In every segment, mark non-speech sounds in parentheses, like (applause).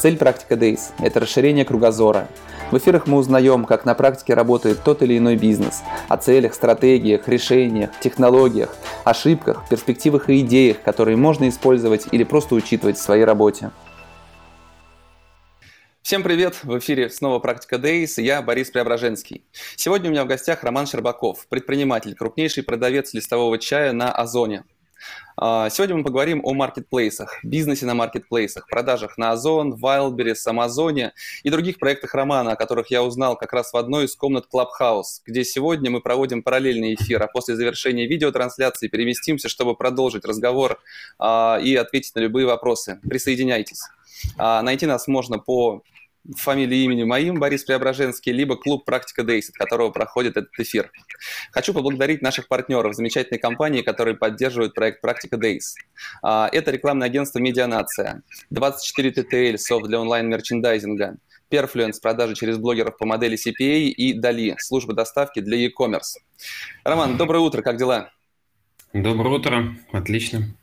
Цель «Практика Days» – это расширение кругозора – в эфирах мы узнаем, как на практике работает тот или иной бизнес, о целях, стратегиях, решениях, технологиях, ошибках, перспективах и идеях, которые можно использовать или просто учитывать в своей работе. Всем привет! В эфире снова «Практика Days» и я Борис Преображенский. Сегодня у меня в гостях Роман Щербаков, предприниматель, крупнейший продавец листового чая на Озоне. А, сегодня мы поговорим о маркетплейсах, бизнесе на маркетплейсах, продажах на Озон, Wildberries, Амазоне и других проектах Романа, о которых я узнал как раз в одной из комнат Clubhouse, где сегодня мы проводим параллельный эфир, а после завершения видеотрансляции переместимся, чтобы продолжить разговор а, и ответить на любые вопросы. Присоединяйтесь. А, найти нас можно по фамилией имени моим, Борис Преображенский, либо клуб «Практика Дейс», от которого проходит этот эфир. Хочу поблагодарить наших партнеров, замечательной компании, которые поддерживают проект «Практика Дейс». А, это рекламное агентство «Медианация», 24 TTL, софт для онлайн-мерчендайзинга, Perfluence, продажи через блогеров по модели CPA и Дали, служба доставки для e-commerce. Роман, доброе утро, как дела? Доброе утро, отлично.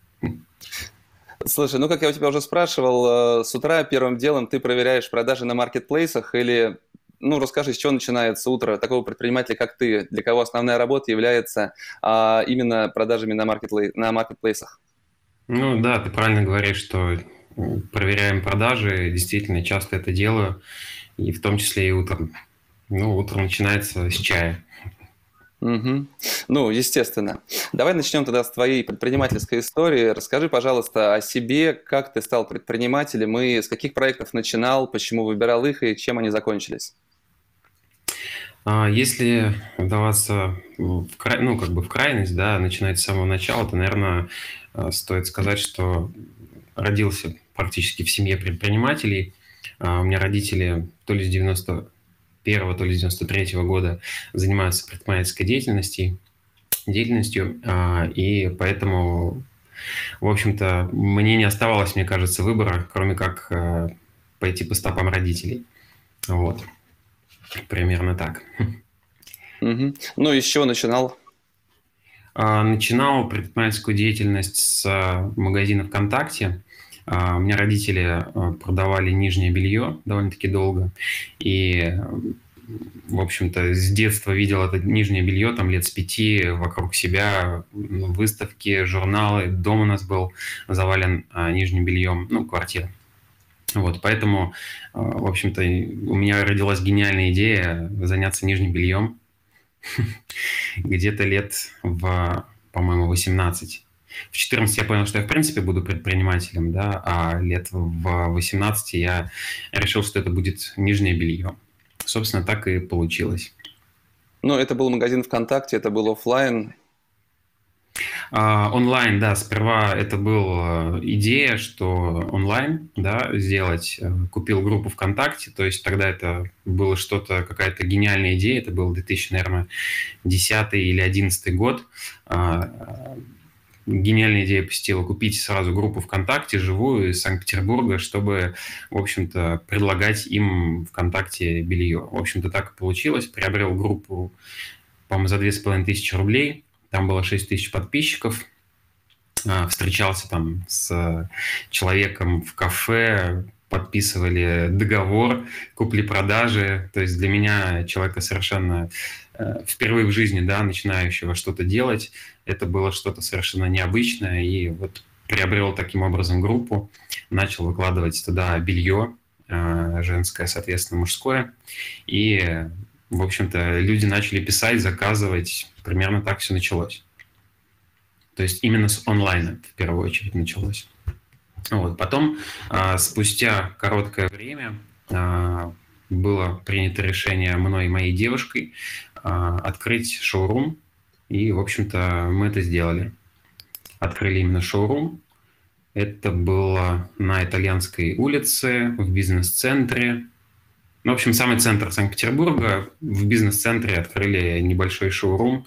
Слушай, ну как я у тебя уже спрашивал, э, с утра первым делом ты проверяешь продажи на маркетплейсах или ну, расскажи, с чего начинается утро такого предпринимателя, как ты, для кого основная работа является а, именно продажами на, маркетплей, на маркетплейсах? Ну да, ты правильно говоришь, что проверяем продажи, действительно часто это делаю, и в том числе и утром. Ну, утро начинается с чая. Угу. Ну, естественно. Давай начнем тогда с твоей предпринимательской истории. Расскажи, пожалуйста, о себе, как ты стал предпринимателем и с каких проектов начинал, почему выбирал их и чем они закончились. А, если вдаваться в, край, ну, как бы в крайность, да, начинать с самого начала, то, наверное, а, стоит сказать, что родился практически в семье предпринимателей. А, у меня родители то ли с 90 91 то ли 93 -го года занимаются предпринимательской деятельностью, деятельностью, а, и поэтому, в общем-то, мне не оставалось, мне кажется, выбора, кроме как а, пойти по стопам родителей. Вот. Примерно так. Угу. Ну, и с чего начинал? А, начинал предпринимательскую деятельность с магазина ВКонтакте. А, у меня родители а, продавали нижнее белье довольно-таки долго, и в общем-то, с детства видел это нижнее белье, там лет с пяти вокруг себя, ну, выставки, журналы, дом у нас был завален а, нижним бельем, ну, квартира. Вот, поэтому, в общем-то, у меня родилась гениальная идея заняться нижним бельем. (laughs) Где-то лет в, по-моему, 18 в 14 я понял, что я в принципе буду предпринимателем, да, а лет в 18 я решил, что это будет нижнее белье. Собственно, так и получилось. Ну, это был магазин ВКонтакте, это был офлайн. Uh, онлайн, да, сперва это была идея, что онлайн, да, сделать. Э, купил группу ВКонтакте, то есть тогда это было что-то, какая-то гениальная идея, это был 2000, наверное, 10 или 11 год. Гениальная идея посетила купить сразу группу ВКонтакте живую из Санкт-Петербурга, чтобы, в общем-то, предлагать им ВКонтакте белье. В общем-то, так и получилось. Приобрел группу, по-моему, за 2500 рублей. Там было 6 тысяч подписчиков. А, встречался там с человеком в кафе, подписывали договор купли-продажи. То есть для меня, человека совершенно э, впервые в жизни, да, начинающего что-то делать, это было что-то совершенно необычное. И вот приобрел таким образом группу, начал выкладывать туда белье, э, женское, соответственно, мужское. И, в общем-то, люди начали писать, заказывать. Примерно так все началось. То есть именно с онлайна в первую очередь началось. Вот. Потом, а, спустя короткое время, а, было принято решение мной и моей девушкой открыть шоурум, и, в общем-то, мы это сделали. Открыли именно шоурум. Это было на Итальянской улице, в бизнес-центре. Ну, в общем, самый центр Санкт-Петербурга. В бизнес-центре открыли небольшой шоурум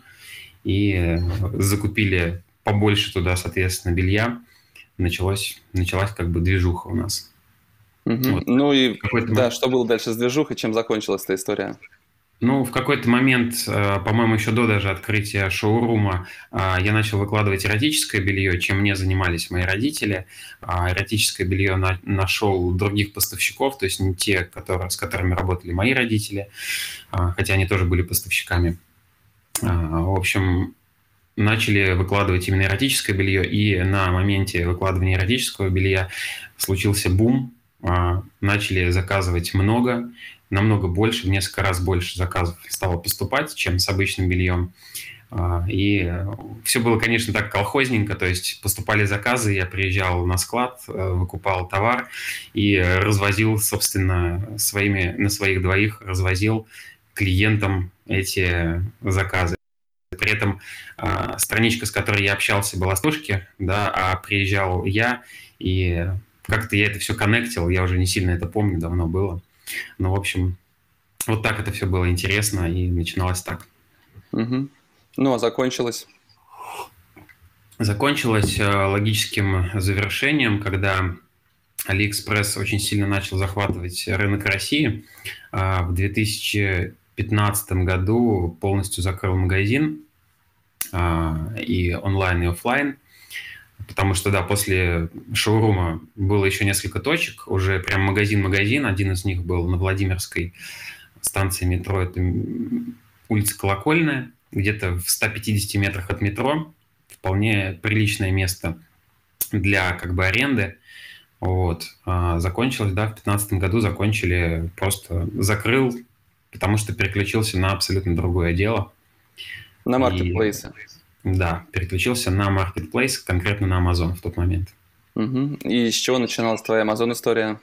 и закупили побольше туда, соответственно, белья, началось, началась как бы движуха у нас. Угу. Вот. Ну и да, момент... что было дальше с движухой, чем закончилась эта история? Ну, в какой-то момент, э, по-моему, еще до даже открытия шоурума, э, я начал выкладывать эротическое белье, чем мне занимались мои родители. А эротическое белье нашел других поставщиков, то есть не те, которые, с которыми работали мои родители, а, хотя они тоже были поставщиками. А, в общем, начали выкладывать именно эротическое белье, и на моменте выкладывания эротического белья случился бум, начали заказывать много, намного больше, в несколько раз больше заказов стало поступать, чем с обычным бельем. А, и все было, конечно, так колхозненько, то есть поступали заказы, я приезжал на склад, э, выкупал товар и развозил, собственно, своими, на своих двоих развозил клиентам эти заказы. При этом а, страничка, с которой я общался, была с тушки, да, а приезжал я, и как-то я это все коннектил, я уже не сильно это помню, давно было. Ну, в общем, вот так это все было интересно и начиналось так. Угу. Ну, а закончилось? Закончилось э, логическим завершением, когда AliExpress очень сильно начал захватывать рынок России. Э, в 2015 году полностью закрыл магазин э, и онлайн, и офлайн потому что, да, после шоурума было еще несколько точек, уже прям магазин-магазин, один из них был на Владимирской станции метро, это улица Колокольная, где-то в 150 метрах от метро, вполне приличное место для как бы аренды. Вот. А закончилось, да, в 2015 году закончили, просто закрыл, потому что переключился на абсолютно другое дело. На маркетплейсы. И... Да, переключился на Marketplace, конкретно на Amazon в тот момент. Угу. И с чего начиналась твоя Amazon история?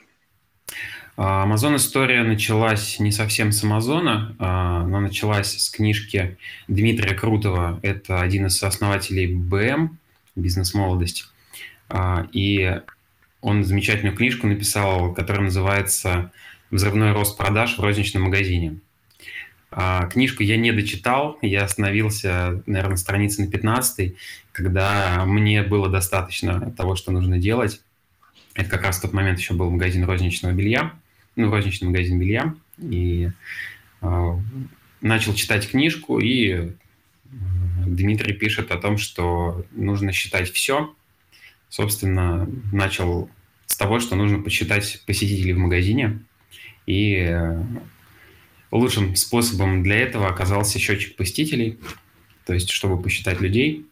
А, Amazon история началась не совсем с Амазона, она началась с книжки Дмитрия Крутого. Это один из основателей БМ, «Бизнес-молодость». А, и он замечательную книжку написал, которая называется «Взрывной рост продаж в розничном магазине». А, книжку я не дочитал, я остановился, наверное, на странице на 15, когда мне было достаточно того, что нужно делать. Это как раз в тот момент еще был магазин розничного белья, ну, розничный магазин белья, и э, начал читать книжку, и Дмитрий пишет о том, что нужно считать все. Собственно, начал с того, что нужно посчитать посетителей в магазине, и Лучшим способом для этого оказался счетчик посетителей. То есть, чтобы посчитать людей,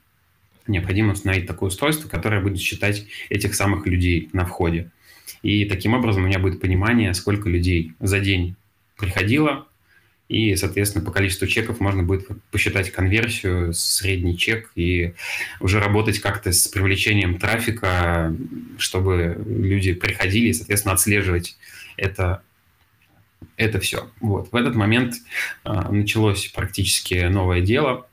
необходимо установить такое устройство, которое будет считать этих самых людей на входе. И таким образом у меня будет понимание, сколько людей за день приходило, и, соответственно, по количеству чеков можно будет посчитать конверсию, средний чек и уже работать как-то с привлечением трафика, чтобы люди приходили и, соответственно, отслеживать это это все. Вот. В этот момент а, началось практически новое дело,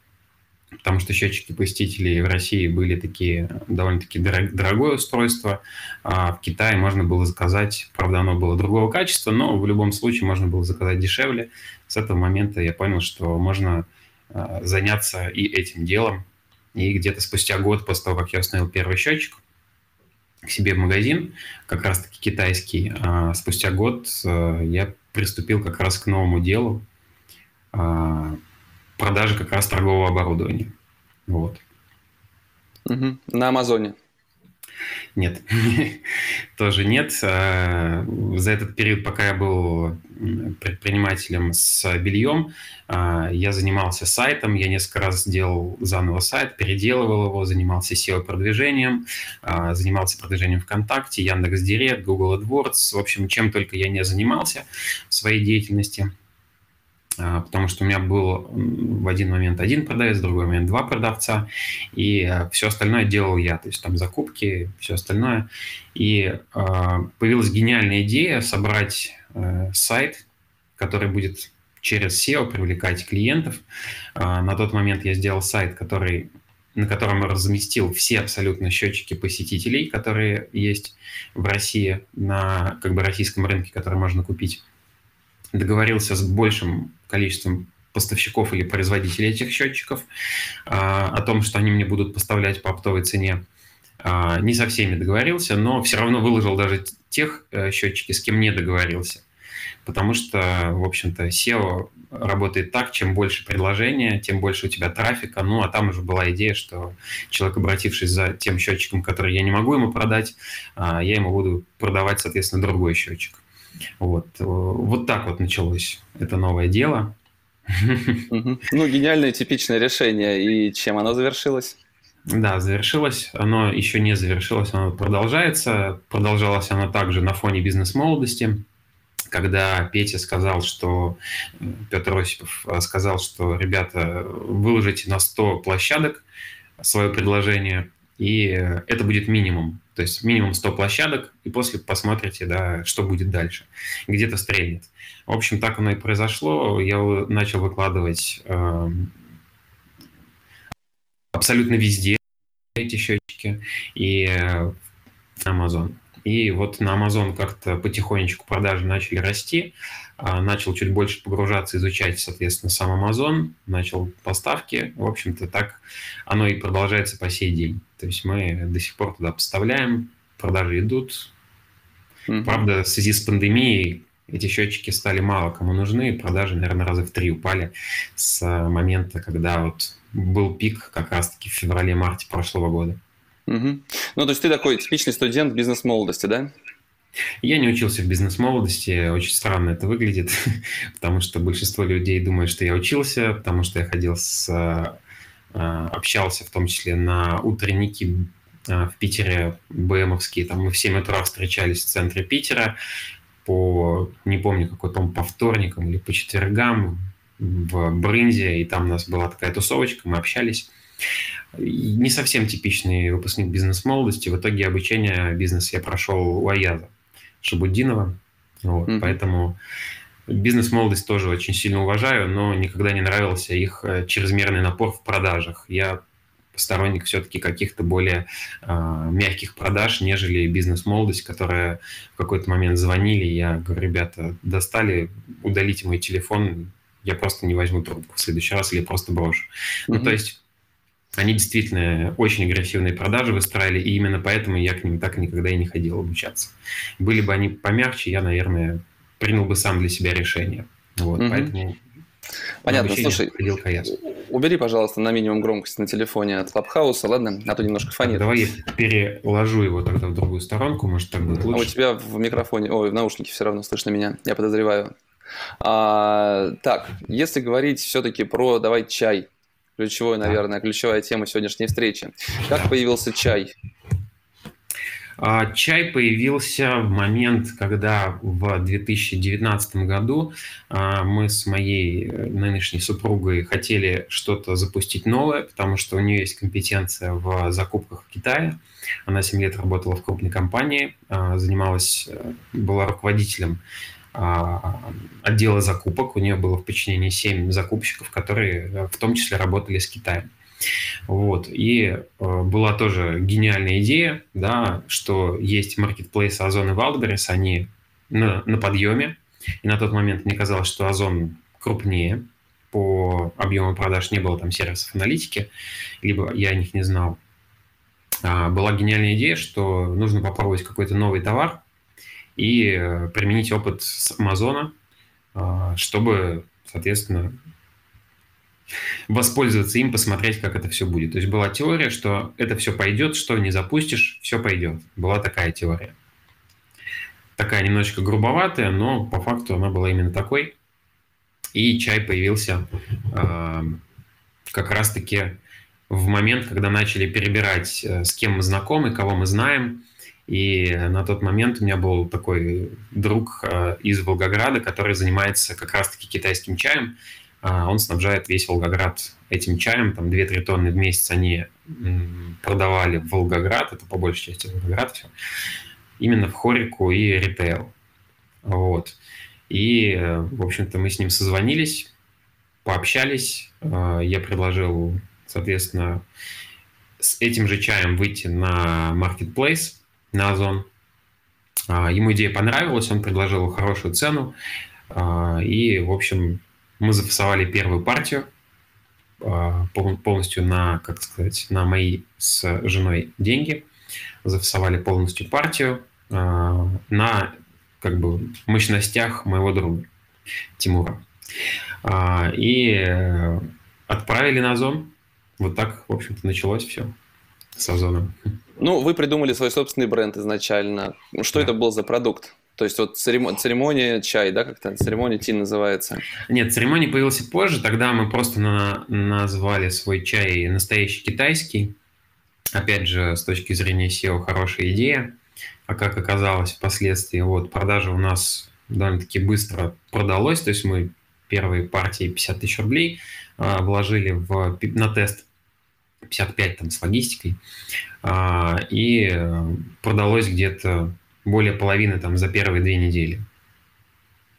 потому что счетчики посетителей в России были такие довольно-таки дорогое устройство. А в Китае можно было заказать, правда, оно было другого качества, но в любом случае можно было заказать дешевле. С этого момента я понял, что можно а, заняться и этим делом. И где-то спустя год после того, как я установил первый счетчик, к себе в магазин, как раз-таки китайский. А спустя год а, я приступил как раз к новому делу а, продажи как раз торгового оборудования. Вот. Угу. На Амазоне? Нет, (laughs) тоже нет. А, за этот период, пока я был предпринимателем с бельем, а, я занимался сайтом, я несколько раз делал заново сайт, переделывал его, занимался SEO-продвижением, а, занимался продвижением ВКонтакте, Яндекс.Директ, Google AdWords, в общем, чем только я не занимался в своей деятельности – потому что у меня был в один момент один продавец, в другой момент два продавца, и а, все остальное делал я, то есть там закупки, все остальное. И э, появилась гениальная идея собрать э, сайт, который будет через SEO привлекать клиентов. На тот момент я сделал сайт, который на котором разместил все абсолютно счетчики посетителей, которые есть в России на как бы российском рынке, которые можно купить договорился с большим количеством поставщиков или производителей этих счетчиков о том, что они мне будут поставлять по оптовой цене. Не со всеми договорился, но все равно выложил даже тех э, счетчики, с кем не договорился. Потому что, в общем-то, SEO работает так, чем больше предложения, тем больше у тебя трафика. Ну, а там уже была идея, что человек, обратившись за тем счетчиком, который я не могу ему продать, а, я ему буду продавать, соответственно, другой счетчик. Вот, вот так вот началось это новое дело. Ну, гениальное типичное решение. И чем оно завершилось? Да, завершилось. Оно еще не завершилось, оно продолжается. Продолжалось оно также на фоне бизнес-молодости когда Петя сказал, что Петр Осипов э, сказал, что ребята, выложите на 100 площадок свое предложение, и это будет минимум. То есть минимум 100 площадок, и после посмотрите, да, что будет дальше. Где-то стрельнет. В общем, так оно и произошло. Я начал выкладывать э, абсолютно везде эти счетчики, и э, Amazon. И вот на Amazon как-то потихонечку продажи начали расти, начал чуть больше погружаться, изучать, соответственно, сам Amazon, начал поставки. В общем-то, так оно и продолжается по сей день. То есть мы до сих пор туда поставляем, продажи идут. Mm-hmm. Правда, в связи с пандемией эти счетчики стали мало кому нужны, продажи, наверное, раза в три упали с момента, когда вот был пик как раз-таки в феврале-марте прошлого года. Угу. Ну, то есть ты такой типичный студент бизнес-молодости, да? Я не учился в бизнес-молодости, очень странно это выглядит, (laughs) потому что большинство людей думают, что я учился, потому что я ходил с... А, общался в том числе на утренники а, в Питере, БМовские, там мы в 7 утра встречались в центре Питера по, не помню, какой там, по вторникам или по четвергам в Брынзе, и там у нас была такая тусовочка, мы общались. Не совсем типичный выпускник бизнес-молодости. В итоге обучение бизнес я прошел у Аяза Шабуддинова. Вот, mm-hmm. Поэтому бизнес-молодость тоже очень сильно уважаю, но никогда не нравился их э, чрезмерный напор в продажах. Я сторонник все-таки каких-то более э, мягких продаж, нежели бизнес-молодость, которая в какой-то момент звонили, я говорю, ребята, достали, удалите мой телефон, я просто не возьму трубку в следующий раз или просто брошу. Mm-hmm. Ну, то есть они действительно очень агрессивные продажи выстраивали, и именно поэтому я к ним так никогда и не ходил обучаться. Были бы они помягче, я, наверное, принял бы сам для себя решение. Вот, угу. поэтому Понятно. Слушай, убери, пожалуйста, на минимум громкость на телефоне от Клабхауса, ладно? А то немножко фонит. Давай я переложу его тогда в другую сторонку, может, так будет лучше. А у тебя в микрофоне, ой, в наушнике все равно слышно меня, я подозреваю. А, так, если говорить все-таки про, давай, чай, ключевой, наверное, ключевая тема сегодняшней встречи. Как появился чай? А, чай появился в момент, когда в 2019 году а, мы с моей э, нынешней супругой хотели что-то запустить новое, потому что у нее есть компетенция в закупках в Китае. Она 7 лет работала в крупной компании, а, занималась, э, была руководителем отдела закупок. У нее было в подчинении 7 закупщиков, которые э, в том числе работали с Китаем. Вот. И э, была тоже гениальная идея, да, что есть маркетплейсы Озон и Wildberries, они на, на подъеме. И на тот момент мне казалось, что Озон крупнее по объему продаж, не было там сервисов аналитики, либо я о них не знал. А, была гениальная идея, что нужно попробовать какой-то новый товар, и э, применить опыт с Амазона, а, чтобы, соответственно, (laughs) воспользоваться им, посмотреть, как это все будет. То есть была теория, что это все пойдет, что не запустишь, все пойдет. Была такая теория. Такая немножечко грубоватая, но по факту она была именно такой. И чай появился э, как раз-таки в момент, когда начали перебирать, э, с кем мы знакомы, кого мы знаем, и на тот момент у меня был такой друг э, из Волгограда, который занимается как раз-таки китайским чаем. А, он снабжает весь Волгоград этим чаем. Там 2-3 тонны в месяц они продавали в Волгоград. Это по большей части Волгоград все. Именно в хорику и ритейл. Вот. И, в общем-то, мы с ним созвонились, пообщались. Э, я предложил, соответственно, с этим же чаем выйти на Marketplace – на Озон. А, ему идея понравилась, он предложил хорошую цену, а, и, в общем, Мы зафасовали первую партию а, полностью на, как сказать, на мои с женой деньги. Зафасовали полностью партию на как бы мощностях моего друга Тимура. И э, отправили на Озон. Вот так, в общем-то, началось все с Озоном. Ну, вы придумали свой собственный бренд изначально. Что да. это был за продукт? То есть вот церемония чай, да, как-то церемония ти называется? Нет, церемония появился позже. Тогда мы просто на, назвали свой чай настоящий китайский. Опять же, с точки зрения SEO хорошая идея. А как оказалось впоследствии, вот продажа у нас довольно-таки быстро продалось. То есть мы первые партии 50 тысяч рублей а, вложили в, на тест 55 там с логистикой. А, и э, продалось где-то более половины там за первые две недели.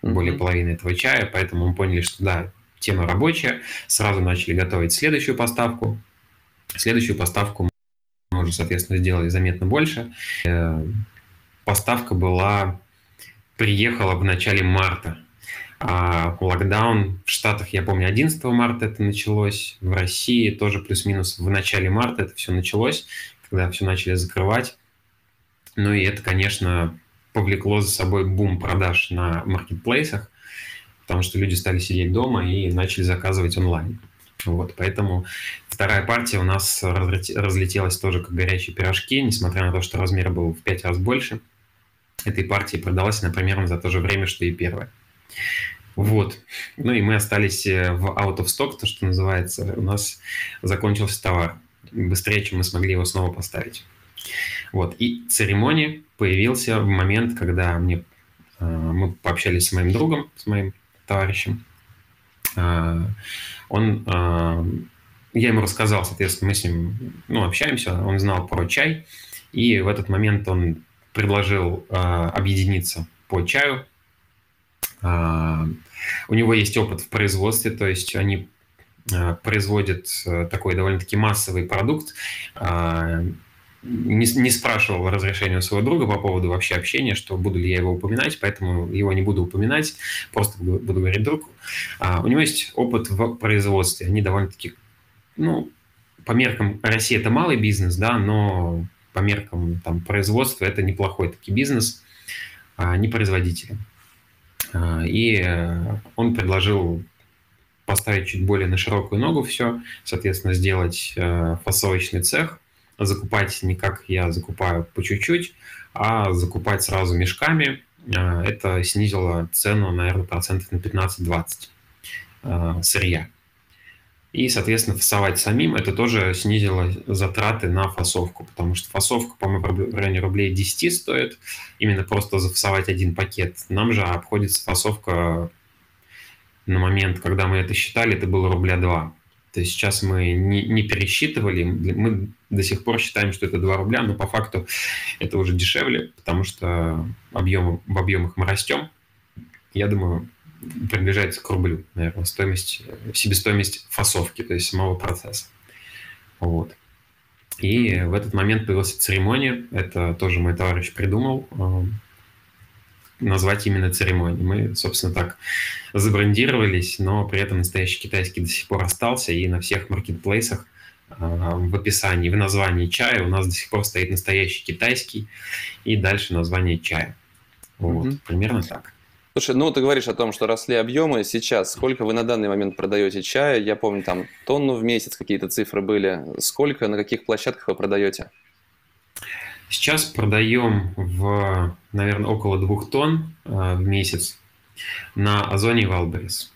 Более половины этого чая, поэтому мы поняли, что да, тема рабочая. Сразу начали готовить следующую поставку. Следующую поставку мы уже, соответственно, сделали заметно больше. Э, поставка была, приехала в начале марта. А локдаун в Штатах, я помню, 11 марта это началось. В России тоже плюс-минус в начале марта это все началось, когда все начали закрывать. Ну и это, конечно, повлекло за собой бум продаж на маркетплейсах, потому что люди стали сидеть дома и начали заказывать онлайн. Вот, поэтому вторая партия у нас разлетелась тоже как горячие пирожки, несмотря на то, что размер был в пять раз больше. Этой партии продалась она примерно за то же время, что и первая. Вот. Ну и мы остались э, в out of stock, то, что называется. У нас закончился товар быстрее, чем мы смогли его снова поставить. Вот. И церемония появился в момент, когда мне, э, мы пообщались с моим другом, с моим товарищем. Э, он, э, я ему рассказал, соответственно, мы с ним ну, общаемся, он знал про чай, и в этот момент он предложил э, объединиться по чаю. Э, у него есть опыт в производстве, то есть они э, производят э, такой довольно-таки массовый продукт, э, не, не спрашивал разрешения у своего друга по поводу вообще общения, что буду ли я его упоминать, поэтому его не буду упоминать, просто буду говорить другу. А, у него есть опыт в производстве, они довольно-таки, ну, по меркам России это малый бизнес, да, но по меркам там, производства это неплохой таки бизнес, а, не производители. А, и э, он предложил поставить чуть более на широкую ногу все, соответственно, сделать э, фасовочный цех, закупать не как я закупаю по чуть-чуть, а закупать сразу мешками. А, это снизило цену, наверное, процентов на 15-20 а, сырья. И, соответственно, фасовать самим это тоже снизило затраты на фасовку, потому что фасовка, по-моему, в районе рублей 10 стоит, именно просто зафасовать один пакет. Нам же обходится фасовка на момент, когда мы это считали, это было рубля 2. То есть сейчас мы не, не пересчитывали, мы до сих пор считаем, что это 2 рубля, но по факту это уже дешевле, потому что объем, в объемах мы растем. Я думаю, приближается к рублю, наверное, стоимость, себестоимость фасовки, то есть самого процесса. Вот. И в этот момент появилась церемония, это тоже мой товарищ придумал, назвать именно церемонию. Мы, собственно, так забрендировались, но при этом настоящий китайский до сих пор остался, и на всех маркетплейсах а, в описании, в названии чая у нас до сих пор стоит настоящий китайский, и дальше название чая. Вот, mm-hmm. примерно так. Слушай, ну ты говоришь о том, что росли объемы. Сейчас сколько вы на данный момент продаете чая? Я помню, там тонну в месяц какие-то цифры были. Сколько, на каких площадках вы продаете? Сейчас продаем в, наверное, около двух тонн э, в месяц на Озоне и Wildberries.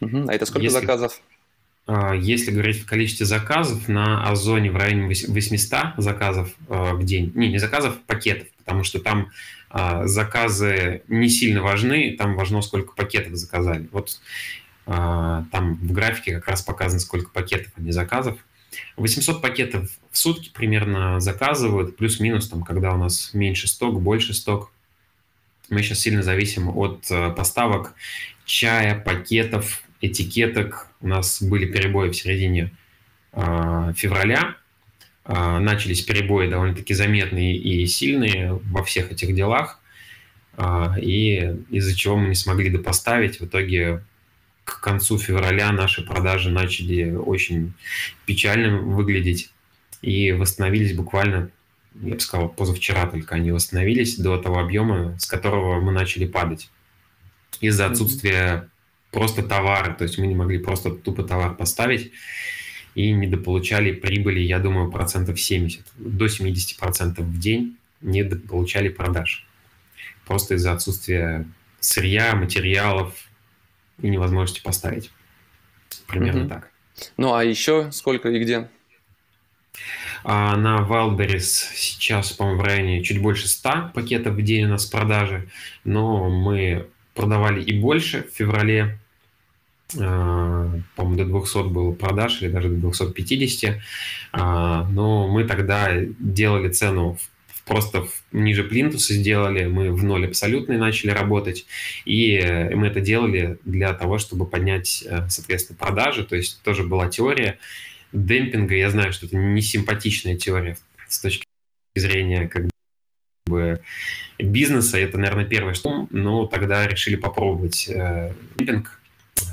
Угу. А это сколько если, заказов? Э, если говорить в количестве заказов, на Озоне в районе 800 заказов э, в день. Не, не заказов, пакетов, потому что там заказы не сильно важны, там важно, сколько пакетов заказали. Вот там в графике как раз показано, сколько пакетов, а не заказов. 800 пакетов в сутки примерно заказывают, плюс-минус, там, когда у нас меньше сток, больше сток. Мы сейчас сильно зависим от э, поставок чая, пакетов, этикеток. У нас были перебои в середине э, февраля. Э, начались перебои довольно-таки заметные и сильные во всех этих делах. Э, и из-за чего мы не смогли допоставить. В итоге к концу февраля наши продажи начали очень печально выглядеть и восстановились буквально, я бы сказал, позавчера только они восстановились до того объема, с которого мы начали падать из-за отсутствия просто товара, то есть мы не могли просто тупо товар поставить и недополучали прибыли, я думаю, процентов 70, до 70 процентов в день не получали продаж. Просто из-за отсутствия сырья, материалов и невозможности поставить. Примерно mm-hmm. так. Ну а еще сколько и где? А на Wildberries сейчас, по-моему, в районе чуть больше 100 пакетов в день у нас продажи, но мы продавали и больше в феврале. А, по-моему, до 200 было продаж или даже до 250. А, но мы тогда делали цену просто ниже плинтуса сделали, мы в ноль абсолютный начали работать, и э, мы это делали для того, чтобы поднять, э, соответственно, продажи, то есть тоже была теория демпинга, я знаю, что это не симпатичная теория с точки зрения как бы бизнеса, это, наверное, первое, что, но тогда решили попробовать э, демпинг,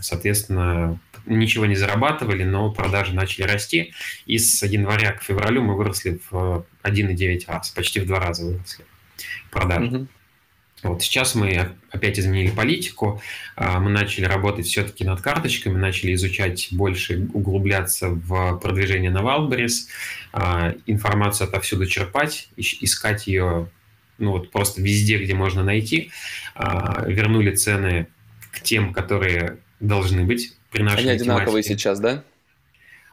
соответственно, ничего не зарабатывали, но продажи начали расти, и с января к февралю мы выросли в 1,9 раз, почти в два раза выросли продажи. Mm-hmm. Вот сейчас мы опять изменили политику, а, мы начали работать все-таки над карточками, начали изучать больше, углубляться в продвижение на Wildberries, а, информацию отовсюду черпать, искать ее ну вот просто везде, где можно найти. А, вернули цены к тем, которые должны быть при нашей Они одинаковые сейчас, да?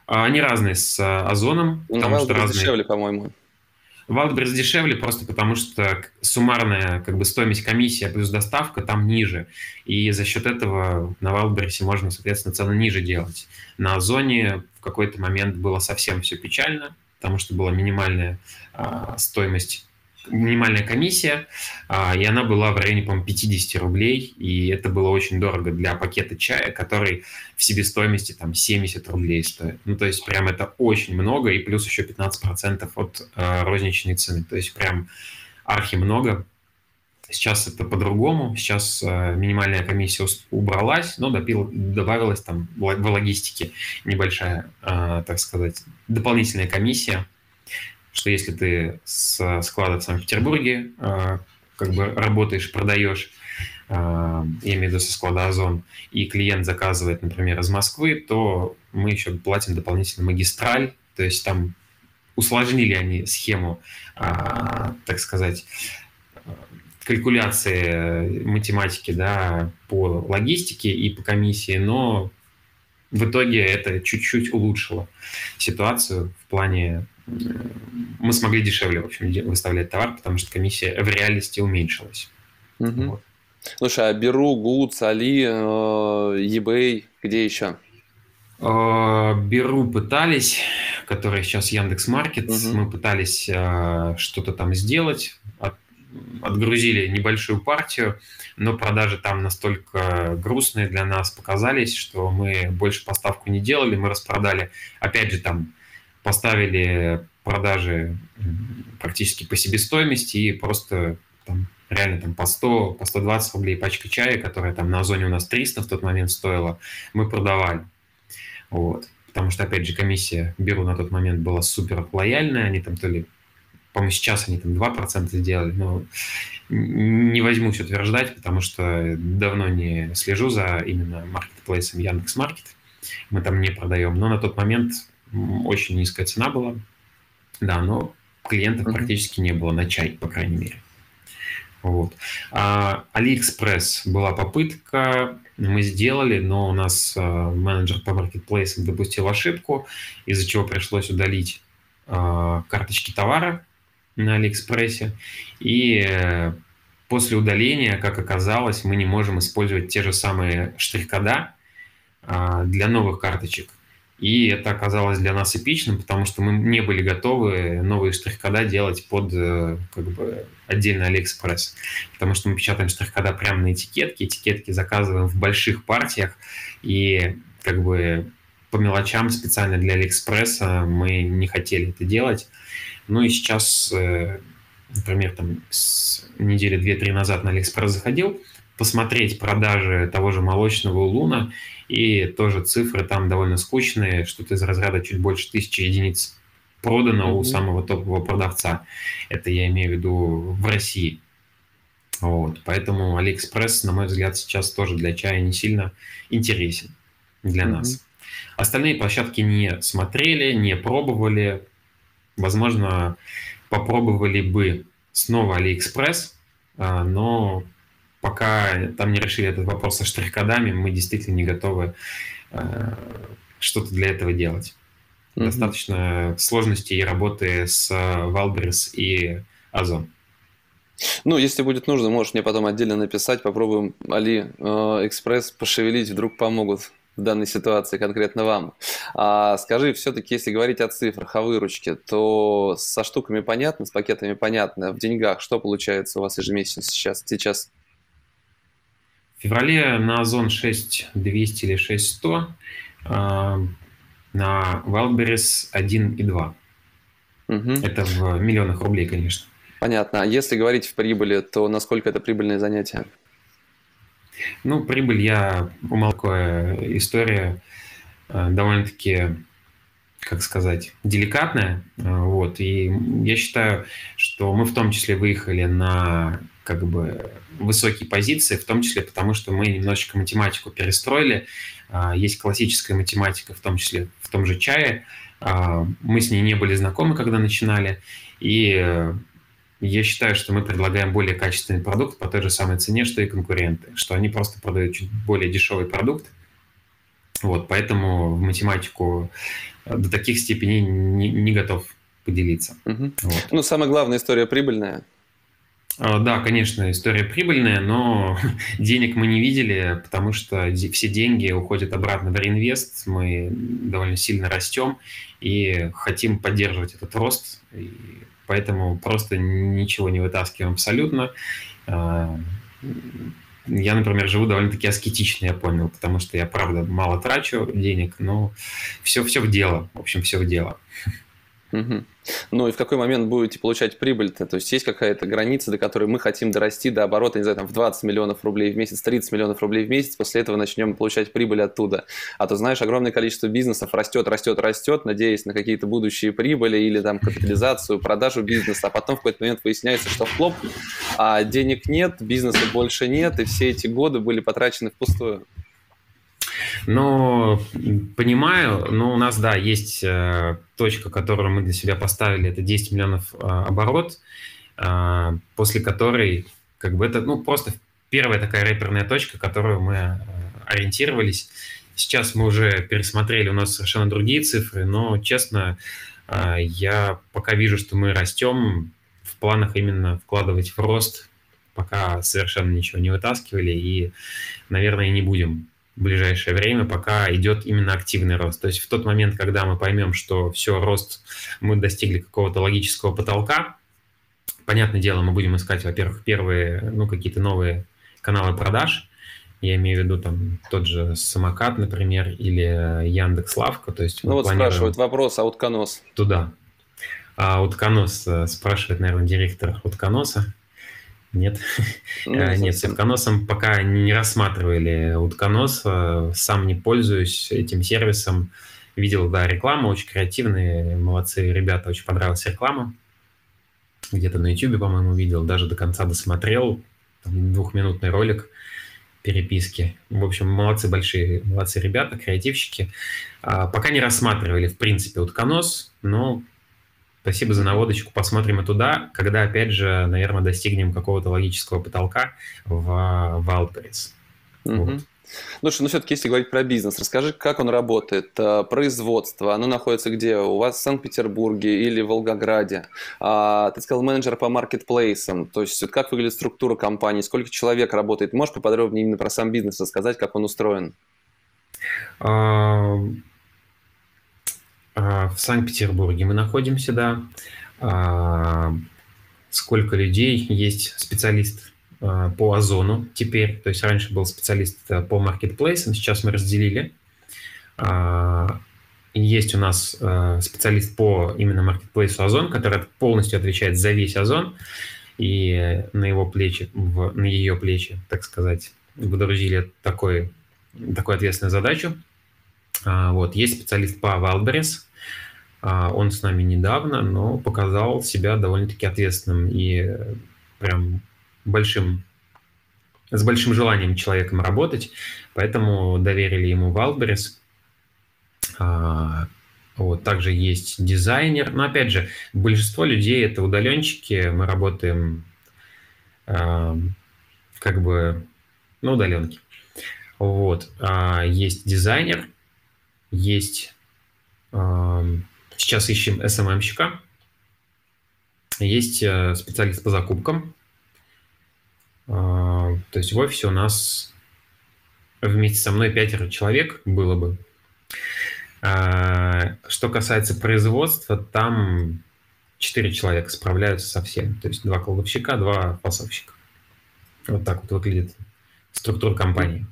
Они разные с Озоном, ну, потому что разные. дешевле, по-моему. Wildberries дешевле просто потому, что суммарная как бы, стоимость комиссии плюс доставка там ниже. И за счет этого на Wildberries можно, соответственно, цены ниже делать. На Озоне в какой-то момент было совсем все печально, потому что была минимальная а, стоимость минимальная комиссия, а, и она была в районе, по-моему, 50 рублей, и это было очень дорого для пакета чая, который в себестоимости там 70 рублей стоит. Ну, то есть прям это очень много, и плюс еще 15% от э, розничной цены. То есть прям архи много. Сейчас это по-другому. Сейчас э, минимальная комиссия убралась, но допил, добавилась там в логистике небольшая, э, так сказать, дополнительная комиссия что если ты с склада в Санкт-Петербурге э, как бы работаешь, продаешь, э, я имею в виду со склада Озон, и клиент заказывает, например, из Москвы, то мы еще платим дополнительно магистраль, то есть там усложнили они схему, э, так сказать, калькуляции математики да, по логистике и по комиссии, но в итоге это чуть-чуть улучшило ситуацию в плане мы смогли дешевле, в общем, выставлять товар, потому что комиссия в реальности уменьшилась. Угу. Вот. Слушай, а Беру, Гудс, Али, э, eBay, где еще? Э, Беру пытались, который сейчас Яндекс Маркет, угу. мы пытались э, что-то там сделать, от, отгрузили небольшую партию, но продажи там настолько грустные для нас показались, что мы больше поставку не делали, мы распродали, опять же, там поставили продажи практически по себестоимости и просто там, реально там по 100, по 120 рублей пачка чая, которая там на Озоне у нас 300 в тот момент стоила, мы продавали. Вот. Потому что, опять же, комиссия Беру на тот момент была супер лояльная, они там то ли, по-моему, сейчас они там 2% сделали, но не возьмусь утверждать, потому что давно не слежу за именно маркетплейсом Яндекс.Маркет, мы там не продаем, но на тот момент очень низкая цена была, да, но клиентов mm-hmm. практически не было на чай, по крайней мере. Вот. А, AliExpress была попытка, мы сделали, но у нас а, менеджер по маркетплейсам допустил ошибку, из-за чего пришлось удалить а, карточки товара на Алиэкспрессе. И э, после удаления, как оказалось, мы не можем использовать те же самые штрих-кода а, для новых карточек. И это оказалось для нас критичным, потому что мы не были готовы новые штрих-кода делать под э, как бы, отдельно Алиэкспресс. Потому что мы печатаем штрих-кода прямо на этикетке, этикетки заказываем в больших партиях, и как бы по мелочам специально для Алиэкспресса мы не хотели это делать. Ну и сейчас, э, например, там недели две-три назад на Алиэкспресс заходил, посмотреть продажи того же молочного улуна, и тоже цифры там довольно скучные, что-то из разряда чуть больше тысячи единиц продано mm-hmm. у самого топового продавца. Это я имею в виду в России. Вот. Поэтому Алиэкспресс, на мой взгляд, сейчас тоже для чая не сильно интересен для mm-hmm. нас. Остальные площадки не смотрели, не пробовали. Возможно, попробовали бы снова Алиэкспресс, а, но пока там не решили этот вопрос со штрих-кодами, мы действительно не готовы а, что-то для этого делать. Mm-hmm. Достаточно сложностей и работы с Wildberries и Озон. Ну, если будет нужно, можешь мне потом отдельно написать, попробуем Али э, Экспресс пошевелить, вдруг помогут в данной ситуации конкретно вам. А скажи, все-таки, если говорить о цифрах, о выручке, то со штуками понятно, с пакетами понятно. В деньгах что получается у вас ежемесячно сейчас? сейчас? В феврале на Озон 6200 или 6100, а, на Wildberries 1,2. Угу. Это в миллионах рублей, конечно. Понятно. А если говорить в прибыли, то насколько это прибыльное занятие? Ну, прибыль я умолкая история э, довольно-таки, как сказать, деликатная. Э, вот. И я считаю, что мы в том числе выехали на как бы высокие позиции, в том числе потому, что мы немножечко математику перестроили. Э, есть классическая математика, в том числе в том же чае. Мы с ней не были знакомы, когда начинали. И я считаю, что мы предлагаем более качественный продукт по той же самой цене, что и конкуренты, что они просто продают чуть более дешевый продукт. Вот, поэтому в математику э, до таких степеней не, не готов поделиться. Угу. Вот. Ну, самая главная история прибыльная. А, да, конечно, история прибыльная, но (laughs) денег мы не видели, потому что все деньги уходят обратно в реинвест. Мы довольно сильно растем и хотим поддерживать этот рост. И поэтому просто ничего не вытаскиваем абсолютно. А, я, например, живу довольно-таки аскетично, я понял, потому что я, правда, мало трачу денег, но все, все в дело, в общем, все в дело. (laughs) Угу. Ну и в какой момент будете получать прибыль-то? То есть есть какая-то граница, до которой мы хотим дорасти до оборота, не знаю, там в 20 миллионов рублей в месяц, 30 миллионов рублей в месяц, после этого начнем получать прибыль оттуда. А то, знаешь, огромное количество бизнесов растет, растет, растет, надеясь на какие-то будущие прибыли или там капитализацию, продажу бизнеса, а потом в какой-то момент выясняется, что хлоп, а денег нет, бизнеса больше нет, и все эти годы были потрачены впустую. Но понимаю, но у нас, да, есть э, точка, которую мы для себя поставили, это 10 миллионов э, оборот, э, после которой, как бы это, ну, просто первая такая рэперная точка, которую мы ориентировались. Сейчас мы уже пересмотрели, у нас совершенно другие цифры, но, честно, я пока вижу, что мы растем, в планах именно вкладывать в рост, пока совершенно ничего не вытаскивали и, наверное, не будем в ближайшее время, пока идет именно активный рост. То есть в тот момент, когда мы поймем, что все, рост, мы достигли какого-то логического потолка, понятное дело, мы будем искать, во-первых, первые, ну, какие-то новые каналы продаж, я имею в виду там тот же самокат, например, или Яндекс Лавка. То есть ну вот спрашивают вопрос, а утконос? Туда. А утконос э, спрашивает, наверное, директор утконоса. Нет, ну, э, нет, с утконосом пока не рассматривали утконос, э, сам не пользуюсь этим сервисом. Видел, да, рекламу, очень креативные, молодцы ребята, очень понравилась реклама. Где-то на YouTube, по-моему, видел, даже до конца досмотрел. Там двухминутный ролик переписки. В общем, молодцы большие, молодцы ребята, креативщики. А, пока не рассматривали, в принципе, утконос, но Спасибо за наводочку. Посмотрим и туда, когда, опять же, наверное, достигнем какого-то логического потолка в. Угу. Вот. Слушай, ну все-таки, если говорить про бизнес, расскажи, как он работает, э, производство, оно находится где? У вас в Санкт-Петербурге или в Волгограде? А, ты сказал менеджер по маркетплейсам, то есть как выглядит структура компании, сколько человек работает? Можешь поподробнее именно про сам бизнес рассказать, как он устроен? А, в Санкт-Петербурге мы находимся, да. А, сколько людей? Есть специалист а, по Озону теперь. То есть раньше был специалист по маркетплейсам, сейчас мы разделили. Есть у нас специалист по именно маркетплейсу Озон, который полностью отвечает за весь Озон. и на его плечи, в, на ее плечи, так сказать, выдрузили такой, такую ответственную задачу. Вот, есть специалист по Wildberries, он с нами недавно, но показал себя довольно-таки ответственным и прям большим, с большим желанием человеком работать, поэтому доверили ему. А, вот, также есть дизайнер. Но опять же, большинство людей это удаленщики. Мы работаем э, как бы на удаленке. Вот. А есть дизайнер, есть э, сейчас ищем SMM-щика, есть э, специалист по закупкам. Э, то есть в офисе у нас вместе со мной пятеро человек было бы. А, что касается производства, там четыре человека справляются со всем. То есть два кладовщика, два фасовщика. Вот так вот выглядит структура компании.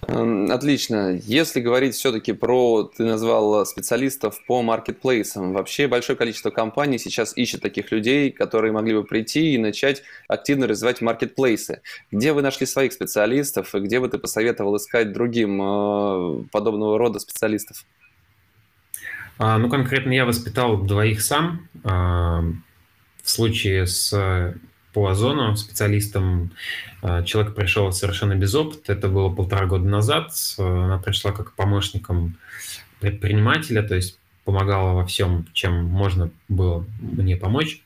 Отлично. Если говорить все-таки про, ты назвал специалистов по маркетплейсам, вообще большое количество компаний сейчас ищет таких людей, которые могли бы прийти и начать активно развивать маркетплейсы. Где вы нашли своих специалистов и где бы ты посоветовал искать другим э, подобного рода специалистов? А, ну, конкретно я воспитал двоих сам. А, в случае с по озону специалистом. А, человек пришел совершенно без опыта. Это было полтора года назад. Она пришла как помощником предпринимателя, то есть помогала во всем, чем можно было мне помочь.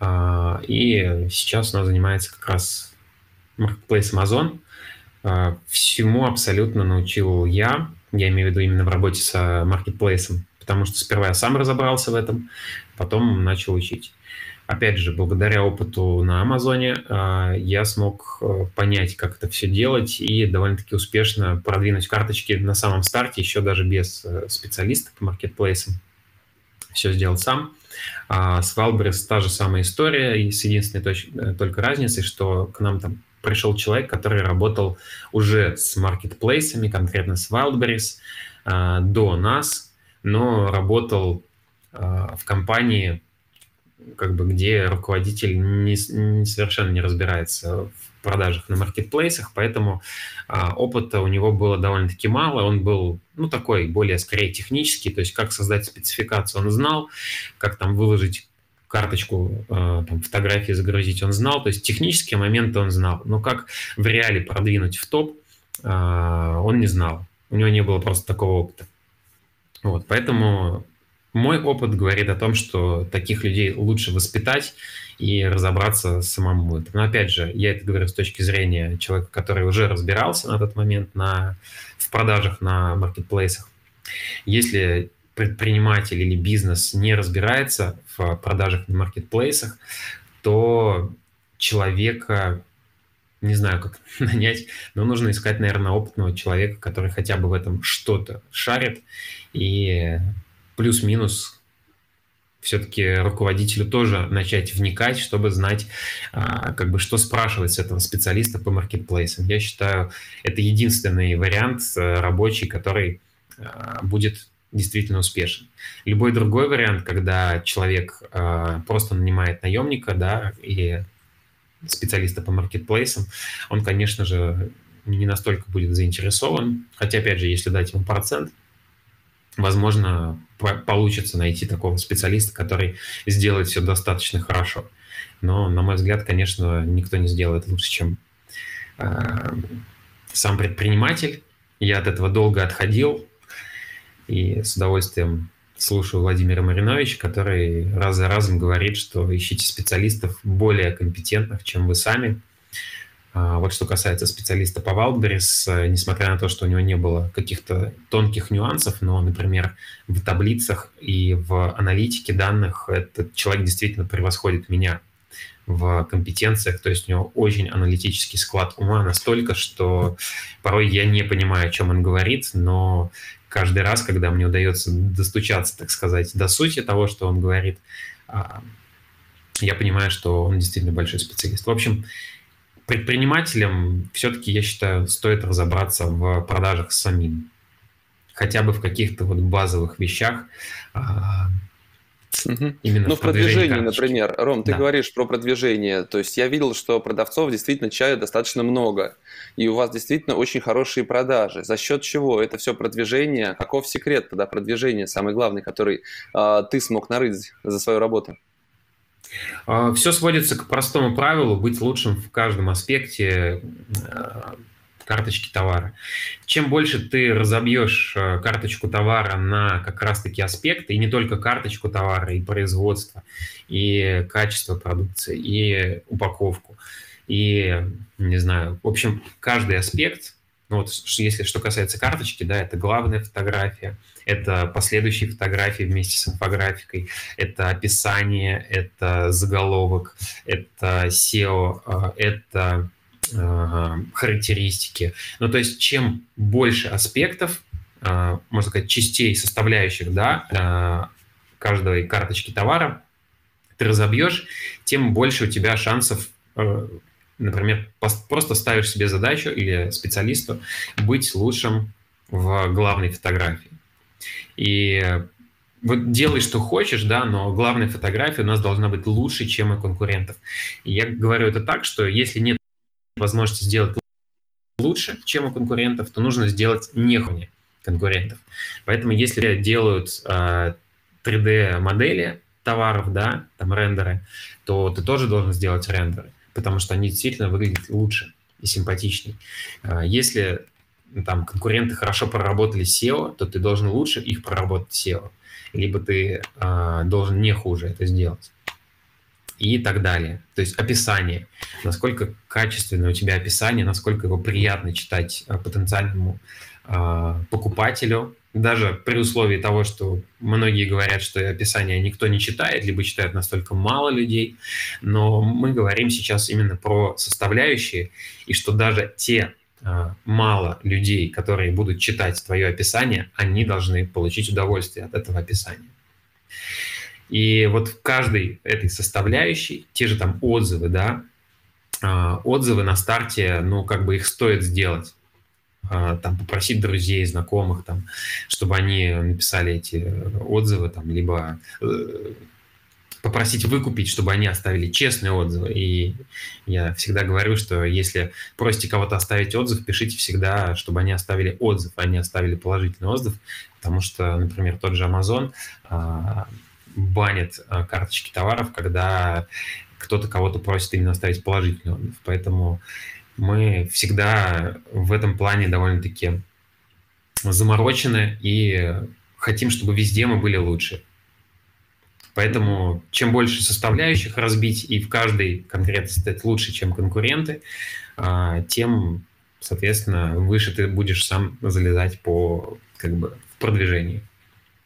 А, и сейчас она занимается как раз маркетплейсом Озон. А, всему абсолютно научил я. Я имею в виду именно в работе с маркетплейсом, потому что сперва я сам разобрался в этом, потом начал учить. Опять же, благодаря опыту на Амазоне а, я смог э, понять, как это все делать и довольно-таки успешно продвинуть карточки на самом старте, еще даже без э, специалиста по маркетплейсам. Все сделал сам. А с Wildberries та же самая история, и с единственной э, только разницей, что к нам там пришел человек, который работал уже с маркетплейсами, конкретно с Wildberries, а, до нас, но работал в компании как бы где руководитель не, не совершенно не разбирается в продажах на маркетплейсах, поэтому а, опыта у него было довольно-таки мало. Он был, ну, такой более скорее технический, то есть как создать спецификацию он знал, как там выложить карточку, э, там, фотографии загрузить он знал, то есть технические моменты он знал, но как в реале продвинуть в топ, э, он не знал. У него не было просто такого опыта. Вот, поэтому мой опыт говорит о том, что таких людей лучше воспитать и разобраться самому. Но опять же, я это говорю с точки зрения человека, который уже разбирался на тот момент на, в продажах на маркетплейсах. Если предприниматель или бизнес не разбирается в продажах на маркетплейсах, то человека, не знаю, как (laughs) нанять, но нужно искать, наверное, опытного человека, который хотя бы в этом что-то шарит и плюс-минус все-таки руководителю тоже начать вникать, чтобы знать, а, как бы, что спрашивать с этого специалиста по маркетплейсам. Я считаю, это единственный вариант э, рабочий, который а, будет действительно успешен. Любой другой вариант, когда человек а, просто нанимает наемника, да, и специалиста по маркетплейсам, он, конечно же, не настолько будет заинтересован. Хотя, опять же, если дать ему процент – возможно, получится найти такого специалиста, который сделает все достаточно хорошо. Но, на мой взгляд, конечно, никто не сделает лучше, чем э, сам предприниматель. Я от этого долго отходил и с удовольствием слушаю Владимира Мариновича, который раз за разом говорит, что ищите специалистов более компетентных, чем вы сами, вот что касается специалиста по Wildberries, э, несмотря на то, что у него не было каких-то тонких нюансов, но, например, в таблицах и в аналитике данных этот человек действительно превосходит меня в компетенциях, то есть у него очень аналитический склад ума настолько, что порой я не понимаю, о чем он говорит, но каждый раз, когда мне удается достучаться, так сказать, до сути того, что он говорит, а, я понимаю, что он действительно большой специалист. В общем, предпринимателям все-таки, я считаю, стоит разобраться в продажах самим. Хотя бы в каких-то вот базовых вещах. Угу. Именно ну, в продвижении, продвижении например. Ром, ты да. говоришь про продвижение. То есть я видел, что продавцов действительно чая достаточно много. И у вас действительно очень хорошие продажи. За счет чего это все продвижение? Каков секрет тогда продвижения, самый главный, который э, ты смог нарыть за свою работу? А, все сводится к простому правилу быть лучшим в каждом аспекте а, карточки товара. Чем больше ты разобьешь э, карточку товара на как раз-таки аспекты, и не только карточку товара, и производство, и качество продукции, и упаковку, и, не знаю, в общем, каждый аспект, ну вот если что касается карточки, да, это главная фотография, это последующие фотографии вместе с инфографикой, это описание, это заголовок, это SEO, э, это характеристики. Ну, то есть, чем больше аспектов, а, можно сказать, частей, составляющих, да, а, каждой карточки товара ты разобьешь, тем больше у тебя шансов, э, например, просто ставишь себе задачу или специалисту быть лучшим в главной фотографии. И вот делай, что хочешь, да, но главная фотография у нас должна быть лучше, чем у конкурентов. И я говорю это так, что если нет возможности сделать лучше, чем у конкурентов, то нужно сделать не хуже конкурентов. Поэтому если делают э, а, 3D-модели товаров, да, там рендеры, то ты тоже должен сделать рендеры, потому что они действительно выглядят лучше и симпатичнее. Э, если там конкуренты хорошо проработали SEO, то ты должен лучше их проработать SEO, либо ты э, должен не хуже это сделать и так далее. То есть описание, насколько качественное у тебя описание, насколько его приятно читать а, потенциальному покупателю, даже при условии того, что многие говорят, что описание никто не читает, либо читает настолько мало людей, но мы говорим сейчас именно про составляющие, и что даже те э, мало людей, которые будут читать твое описание, они должны получить удовольствие от этого описания. И вот в каждой этой составляющей, те же там отзывы, да, а, отзывы на старте, ну, как бы их стоит сделать. А, там попросить друзей, знакомых, там, чтобы они написали эти отзывы, там, либо э, попросить выкупить, чтобы они оставили честные отзывы. И я всегда говорю, что если просите кого-то оставить отзыв, пишите всегда, чтобы они оставили отзыв, а оставили положительный отзыв, потому что, например, тот же Amazon а, банит а, карточки товаров, когда кто-то кого-то просит именно оставить положительный отзыв. Поэтому мы всегда в этом плане довольно-таки заморочены и хотим, чтобы везде мы были лучше. Поэтому чем больше составляющих разбить и в каждой конкретно стать лучше, чем конкуренты, а, тем, соответственно, выше ты будешь сам залезать по как бы в продвижении.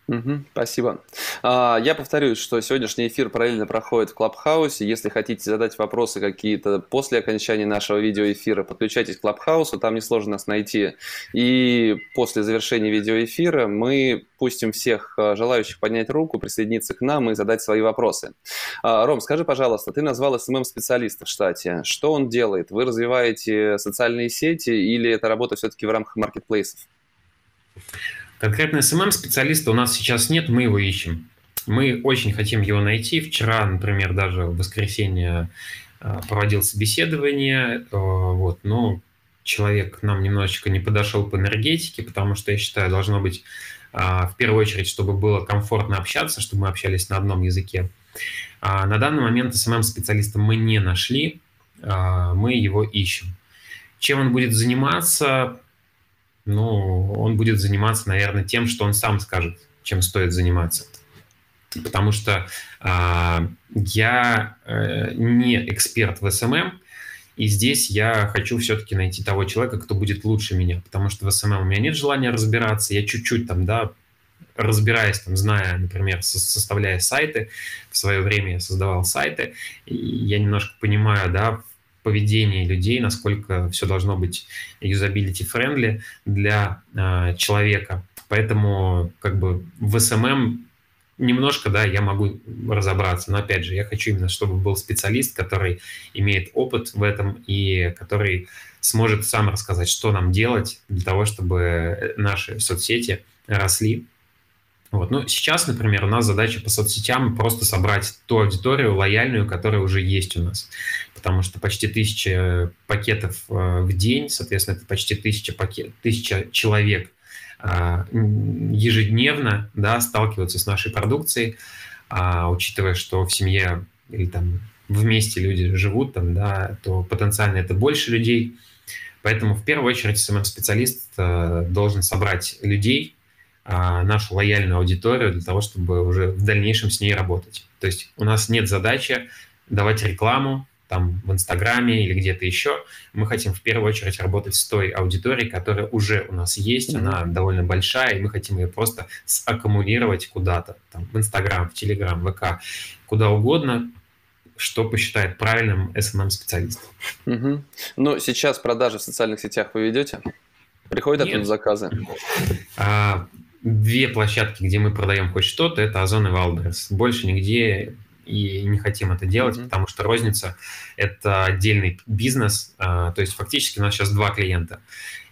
Угу, спасибо. А, я повторюсь, что сегодняшний эфир параллельно проходит в Клабхаусе. Если хотите задать вопросы какие-то после окончания нашего видеоэфира, подключайтесь к Клабхаусу, там несложно нас найти. И после завершения видеоэфира мы пустим всех а, желающих поднять руку, присоединиться к нам и задать свои вопросы. А, Ром, скажи, пожалуйста, ты назвал СММ-специалиста в штате. Что он делает? Вы развиваете социальные сети или это работа все-таки в рамках маркетплейсов? Конкретно СММ-специалиста у нас сейчас нет, мы его ищем. Мы очень хотим его найти. Вчера, например, даже в воскресенье э, проводил собеседование, э, вот, но человек нам немножечко не подошел по энергетике, потому что, я считаю, должно быть э, в первую очередь, чтобы было комфортно общаться, чтобы мы общались на одном языке. А на данный момент SMM-специалиста мы не нашли, мы его ищем. Чем он будет заниматься, ну, он будет заниматься, наверное, тем, что он сам скажет, чем стоит заниматься. Потому что э, я э, не эксперт в SMM, и здесь я хочу все-таки найти того человека, кто будет лучше меня, потому что в SMM у меня нет желания разбираться, я чуть-чуть там, да, разбираясь, там, зная, например, составляя сайты, в свое время я создавал сайты, я немножко понимаю, да, поведении людей, насколько все должно быть usability-friendly для э, человека. Поэтому как бы в SMM немножко, да, я могу разобраться. Но опять же, я хочу именно, чтобы был специалист, который имеет опыт в этом и который сможет сам рассказать, что нам делать для того, чтобы наши соцсети росли Вот. Ну, сейчас, например, у нас задача по соцсетям просто собрать ту аудиторию лояльную, которая уже есть у нас. Потому что почти тысяча пакетов э, в день, соответственно, это почти тысяча, пакет, тысяча человек э, ежедневно да, сталкиваются с нашей продукцией, а, учитывая, что в семье или там вместе люди живут, там, да, то потенциально это больше людей. Поэтому в первую очередь SMM-специалист э, должен собрать людей, нашу лояльную аудиторию для того, чтобы уже в дальнейшем с ней работать. То есть у нас нет задачи давать рекламу там в Инстаграме или где-то еще. Мы хотим в первую очередь работать с той аудиторией, которая уже у нас есть, mm-hmm. она довольно большая, и мы хотим ее просто саккумулировать куда-то, там, в Инстаграм, в Телеграм, ВК, куда угодно, что посчитает правильным SMM-специалист. Угу. Ну, сейчас продажи в социальных сетях вы ведете? Приходят Нет. оттуда заказы? А, две площадки, где мы продаем хоть что-то, это Озон и Wildberries. Больше нигде и не хотим это делать, mm-hmm. потому что розница – это отдельный бизнес. А, то есть фактически у нас сейчас два клиента.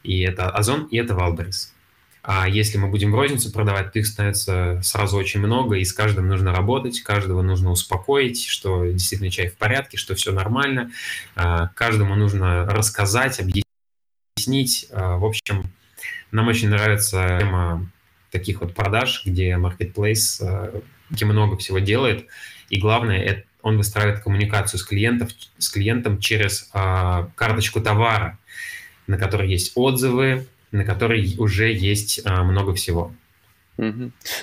И это Озон, и это Wildberries. А если мы будем в розницу продавать, то их становится сразу очень много, и с каждым нужно работать, каждого нужно успокоить, что действительно чай в порядке, что все нормально. А, каждому нужно рассказать, объяснить. А, в общем, нам очень нравится тема таких вот продаж, где marketplace, э, где много всего делает, и главное, он выстраивает коммуникацию с, клиентов, с клиентом через а, карточку товара, на которой есть отзывы, на которой уже есть а, много всего.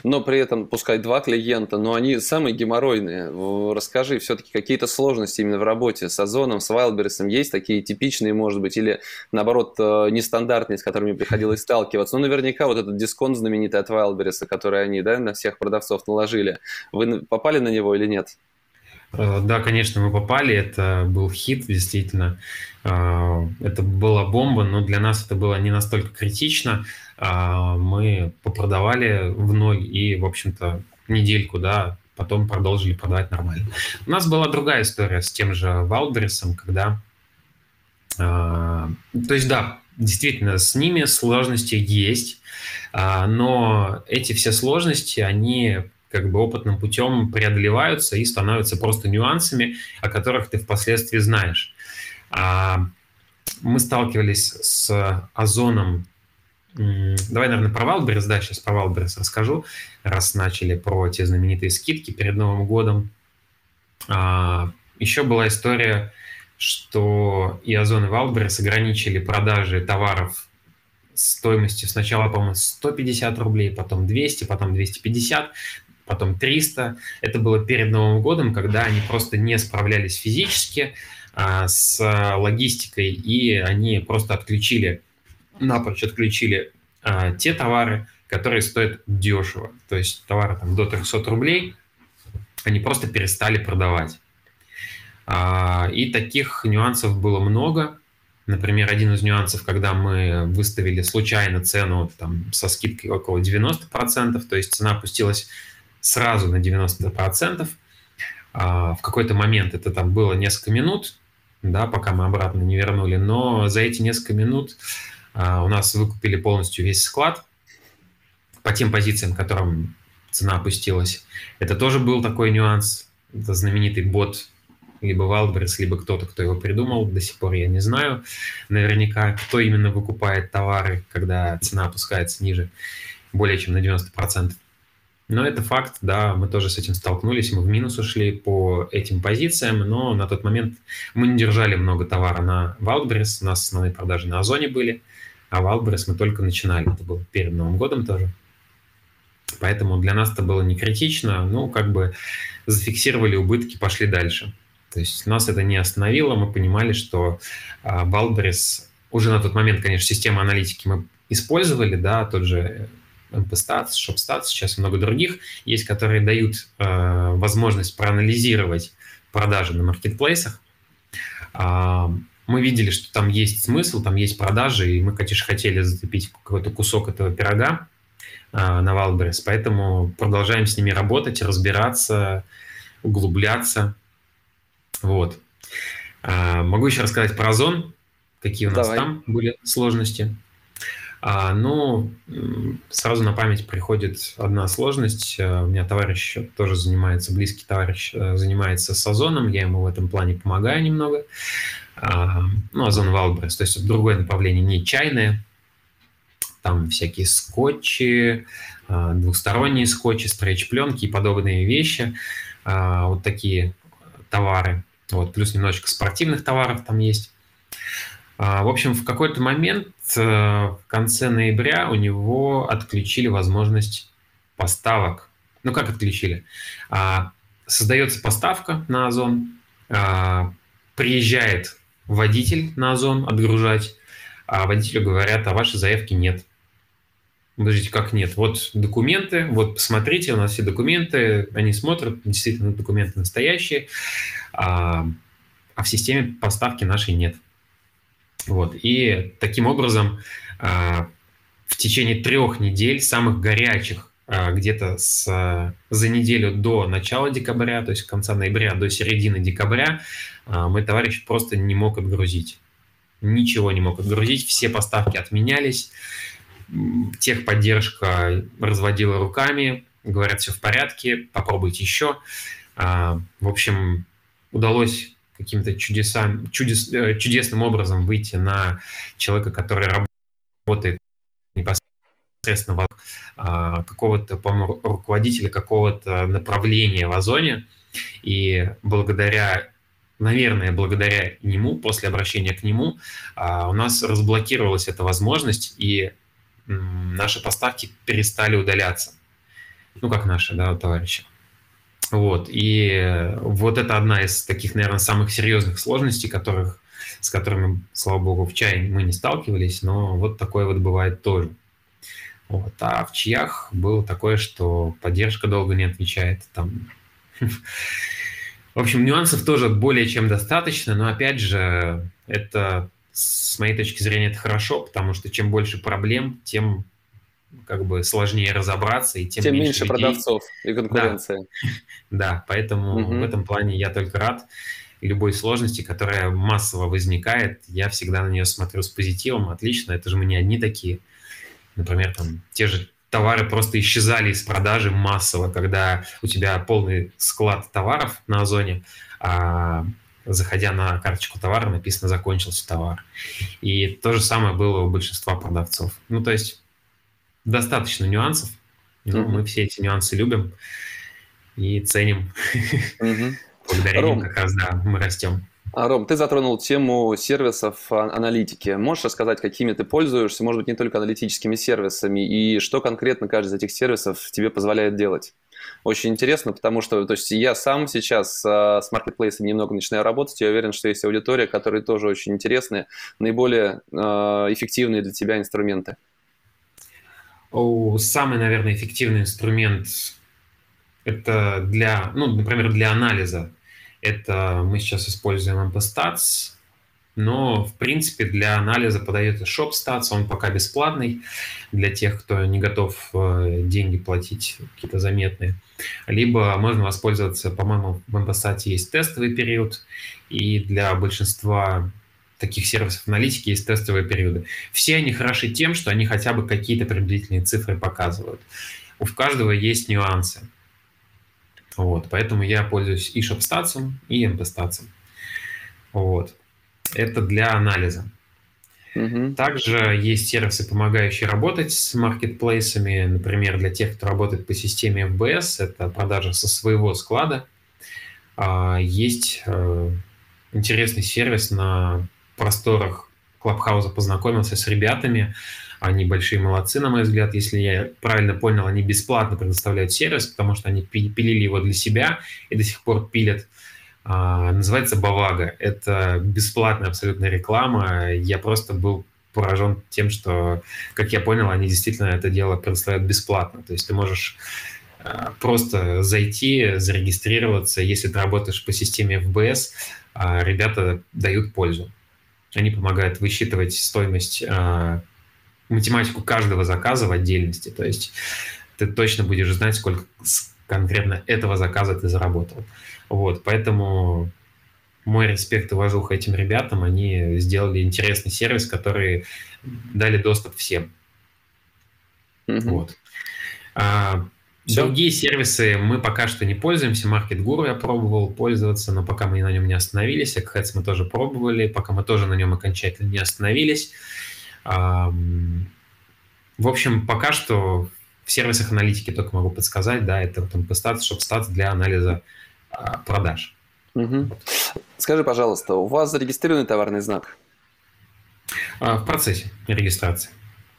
Но при этом, пускай два клиента, но они самые геморройные. Расскажи, все-таки какие-то сложности именно в работе с Озоном, с Wildberries есть такие типичные, может быть, или наоборот э, нестандартные, с которыми приходилось сталкиваться. Ну, наверняка вот этот дисконт знаменитый от Wildberries, который они да, на всех продавцов наложили. Вы попали на него или нет? Э, да, конечно, мы попали. Это был хит, действительно. Э, это была бомба, но для нас это было не настолько критично. Э, мы попродавали в ноль и, в общем-то, недельку, да, потом продолжили продавать нормально. У нас была другая история с тем же Валбересом, когда... То есть, да, действительно, с ними сложности есть, но эти все сложности, они как бы опытным путем преодолеваются и становятся просто нюансами, о которых ты впоследствии знаешь. А, мы сталкивались с озоном Давай, наверное, про Wildberries, да, сейчас про Wildberries расскажу, раз начали про те знаменитые скидки перед Новым годом. А, еще была история, что и Озон, и Wildberries ограничили продажи товаров стоимостью сначала, по-моему, 150 рублей, потом 200, потом 250 потом 300. Это было перед Новым годом, когда они просто не справлялись физически с логистикой, и они просто отключили, напрочь отключили а, те товары, которые стоят дешево. То есть товары там, до 300 рублей они просто перестали продавать. А, и таких нюансов было много. Например, один из нюансов, когда мы выставили случайно цену там, со скидкой около 90%, то есть цена опустилась сразу на 90%. А, в какой-то момент это там было несколько минут, да, пока мы обратно не вернули, но за эти несколько минут а, у нас выкупили полностью весь склад по тем позициям, которым цена опустилась. Это тоже был такой нюанс. Это знаменитый бот либо Wildberries, либо кто-то, кто его придумал, до сих пор я не знаю наверняка, кто именно выкупает товары, когда цена опускается ниже более чем на 90%. Но это факт, да, мы тоже с этим столкнулись, мы в минус ушли по этим позициям, но на тот момент мы не держали много товара на Wildberries, у нас основные продажи на Озоне были, а Wildberries мы только начинали, это было перед Новым годом тоже. Поэтому для нас это было не критично, ну, как бы зафиксировали убытки, пошли дальше. То есть нас это не остановило, мы понимали, что Wildberries, уже на тот момент, конечно, систему аналитики мы использовали, да, тот же MP-Stats, ShopStats, сейчас много других есть, которые дают э, возможность проанализировать продажи на маркетплейсах. Э, мы видели, что там есть смысл, там есть продажи, и мы, конечно, хотели зацепить какой-то кусок этого пирога э, на Wildberries, поэтому продолжаем с ними работать, разбираться, углубляться. Вот. Э, могу еще рассказать про Озон, какие у нас Давай. там были сложности. А, ну, сразу на память приходит одна сложность. Э, у меня товарищ тоже занимается, близкий товарищ э, занимается с озоном, я ему в этом плане помогаю немного. А, ну, озон Валбрес, то есть другое направление, не чайное, там всякие скотчи, а, двухсторонние скотчи, стрейч-пленки и подобные вещи, вот такие товары. Вот, плюс немножечко спортивных товаров там есть. В общем, в какой-то момент в конце ноября у него отключили возможность поставок. Ну, как отключили? А, создается поставка на Озон, а, приезжает водитель на Озон отгружать, а водителю говорят, а вашей заявки нет. Подождите, как нет? Вот документы, вот посмотрите, у нас все документы, они смотрят, действительно документы настоящие, а, а в системе поставки нашей нет. Вот. И таким образом а, в течение трех недель, самых горячих, а, где-то с, за неделю до начала декабря, то есть конца ноября до середины декабря, мой товарищ просто не мог отгрузить. Ничего не мог отгрузить, все поставки отменялись, техподдержка разводила руками, говорят, все в порядке, попробуйте еще. В общем, удалось каким-то чудесам, чудес, э, чудесным образом выйти на человека, который работает непосредственно а, какого-то, по руководителя какого-то направления в Озоне. И благодаря, наверное, благодаря нему, после обращения к нему, а, у нас разблокировалась эта возможность, и наши поставки перестали удаляться. Ну, как наши, да, товарищи. Вот. И вот это одна из таких, наверное, самых серьезных сложностей, которых, с которыми, слава богу, в чае мы не сталкивались, но вот такое вот бывает тоже. Вот. А в чаях было такое, что поддержка долго не отвечает. Там... (laughs) В общем, нюансов тоже более чем достаточно, но опять же, это с моей точки зрения это хорошо, потому что чем больше проблем, тем как бы сложнее разобраться, и тем, тем меньше, меньше людей. продавцов и конкуренция. Да, (laughs) да поэтому угу. в этом плане я только рад. любой сложности, которая массово возникает, я всегда на нее смотрю с позитивом. Отлично, это же мы не одни такие. Например, там те же товары просто исчезали из продажи массово, когда у тебя полный склад товаров на Озоне, а заходя на карточку товара, написано «закончился товар». И то же самое было у большинства продавцов. Ну, то есть достаточно нюансов. Но mm-hmm. мы все эти нюансы любим и ценим. Mm-hmm. Благодаря Ром, ним как раз, да, мы растем. А, Ром, ты затронул тему сервисов а, аналитики. Можешь рассказать, какими ты пользуешься, может быть, не только аналитическими сервисами, и что конкретно каждый из этих сервисов тебе позволяет делать? Очень интересно, потому что то есть я сам сейчас э, с маркетплейсом немного начинаю работать, я уверен, что есть аудитория, которые тоже очень интересные, наиболее э, эффективные для тебя инструменты. Самый, наверное, эффективный инструмент это для, ну, например, для анализа. Это мы сейчас используем MPStats, но, в принципе, для анализа подается ShopStats, он пока бесплатный для тех, кто не готов э, деньги платить какие-то заметные. Либо можно воспользоваться, по-моему, в MPStats есть тестовый период, и для большинства таких сервисов аналитики есть тестовые периоды. Все они хороши тем, что они хотя бы какие-то приблизительные цифры показывают. У каждого есть нюансы. Вот, поэтому я пользуюсь и ShopStats, и MPStats. Вот. Это для анализа. Угу. Также есть сервисы, помогающие работать с маркетплейсами. Например, для тех, кто работает по системе FBS, это продажа со своего склада. А, есть э, интересный сервис на просторах Клабхауза познакомился с ребятами. Они большие молодцы, на мой взгляд. Если я правильно понял, они бесплатно предоставляют сервис, потому что они пилили его для себя и до сих пор пилят. А, называется Бавага. Это бесплатная абсолютно реклама. Я просто был поражен тем, что, как я понял, они действительно это дело предоставляют бесплатно. То есть ты можешь а, просто зайти, зарегистрироваться. Если ты работаешь по системе FBS, а, ребята дают пользу. Они помогают высчитывать стоимость, э, математику каждого заказа в отдельности. То есть ты точно будешь знать, сколько конкретно этого заказа ты заработал. Вот, поэтому мой респект и уважуха этим ребятам. Они сделали интересный сервис, который дали доступ всем. Угу. Вот. А, другие сервисы мы пока что не пользуемся. Market Guru я пробовал пользоваться, но пока мы на нем не остановились. Eggheads мы тоже пробовали, пока мы тоже на нем окончательно не остановились. В общем, пока что в сервисах аналитики только могу подсказать, да, это там Stats, ShopStats для анализа а, продаж. Угу. Скажи, пожалуйста, у вас зарегистрированный товарный знак? А, в процессе регистрации.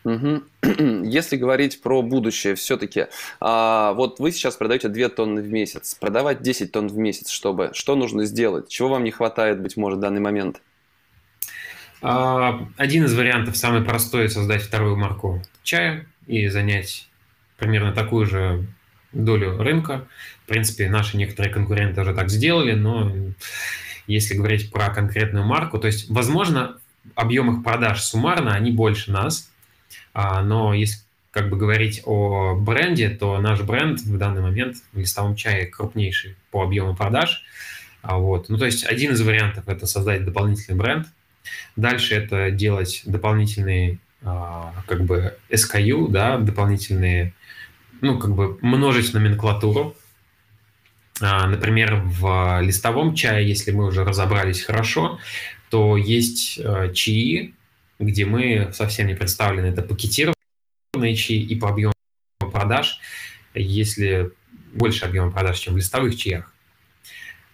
(clears throat) Если говорить про будущее, все-таки, а, вот вы сейчас продаете 2 тонны в месяц, продавать 10 тонн в месяц, чтобы, что нужно сделать? Чего вам не хватает, быть может, в данный момент? А, один из вариантов, самый простой, создать вторую марку чая и занять примерно такую же долю рынка. В принципе, наши некоторые конкуренты уже так сделали, но если говорить про конкретную марку, то есть, возможно, объем их продаж суммарно, они больше нас, а, но если как бы говорить о бренде, то наш бренд в данный момент в листовом чае крупнейший по объему продаж. А, вот. Ну, то есть один из вариантов – это создать дополнительный бренд. Дальше это делать дополнительные а, как бы SKU, да, дополнительные, ну, как бы множить номенклатуру. Например, в листовом чае, если мы уже разобрались хорошо, то есть чаи, где мы совсем не представлены. Это пакетированные чаи и по объему продаж, если больше объема продаж, чем в листовых чаях.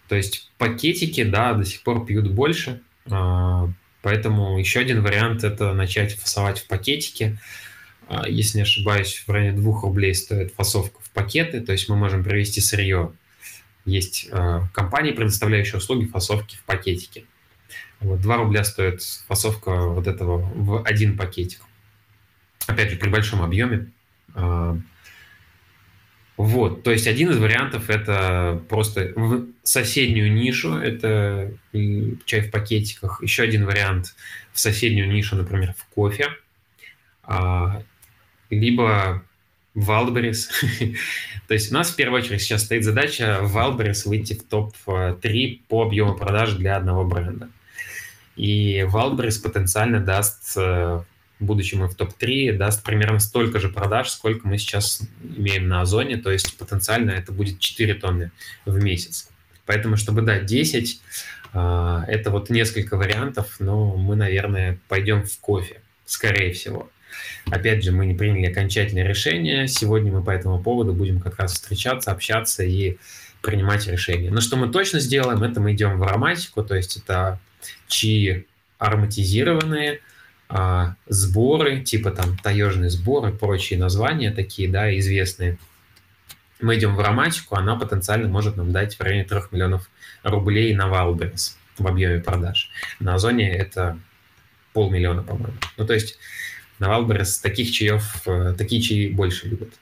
То есть пакетики, да, до сих пор пьют больше, а, поэтому еще один вариант – это начать фасовать в пакетики. А, если не ошибаюсь, в районе 2 рублей стоит фасовка в пакеты, то есть мы можем привезти сырье. Есть а, компании, предоставляющие услуги фасовки в пакетики. Вот, 2 рубля стоит фасовка вот этого в один пакетик. Опять же, при большом объеме. А, вот, то есть один из вариантов это просто в соседнюю нишу, это чай в пакетиках. Еще один вариант в соседнюю нишу, например, в кофе. А, либо в Wildberries. (laughs) То есть у нас в первую очередь сейчас стоит задача в Wildberries выйти в топ-3 по объему продаж для одного бренда. И Wildberries потенциально даст, э, будучи мы в топ-3, даст примерно столько же продаж, сколько мы сейчас имеем на Озоне, то есть потенциально это будет 4 тонны в месяц. Поэтому, чтобы дать 10, э, это вот несколько вариантов, но мы, наверное, пойдем в кофе, скорее всего. Опять же, мы не приняли окончательное решение. Сегодня мы по этому поводу будем как раз встречаться, общаться и принимать решения. Но что мы точно сделаем, это мы идем в ароматику, то есть это чьи ароматизированные а, сборы, типа там таежные сборы, прочие названия такие, да, известные. Мы идем в ароматику, она потенциально может нам дать в районе 3 миллионов рублей на Wildberries в объеме продаж. На Озоне это полмиллиона, по-моему. Ну, то есть на Wildberries таких чаев, э, такие чаи больше любят.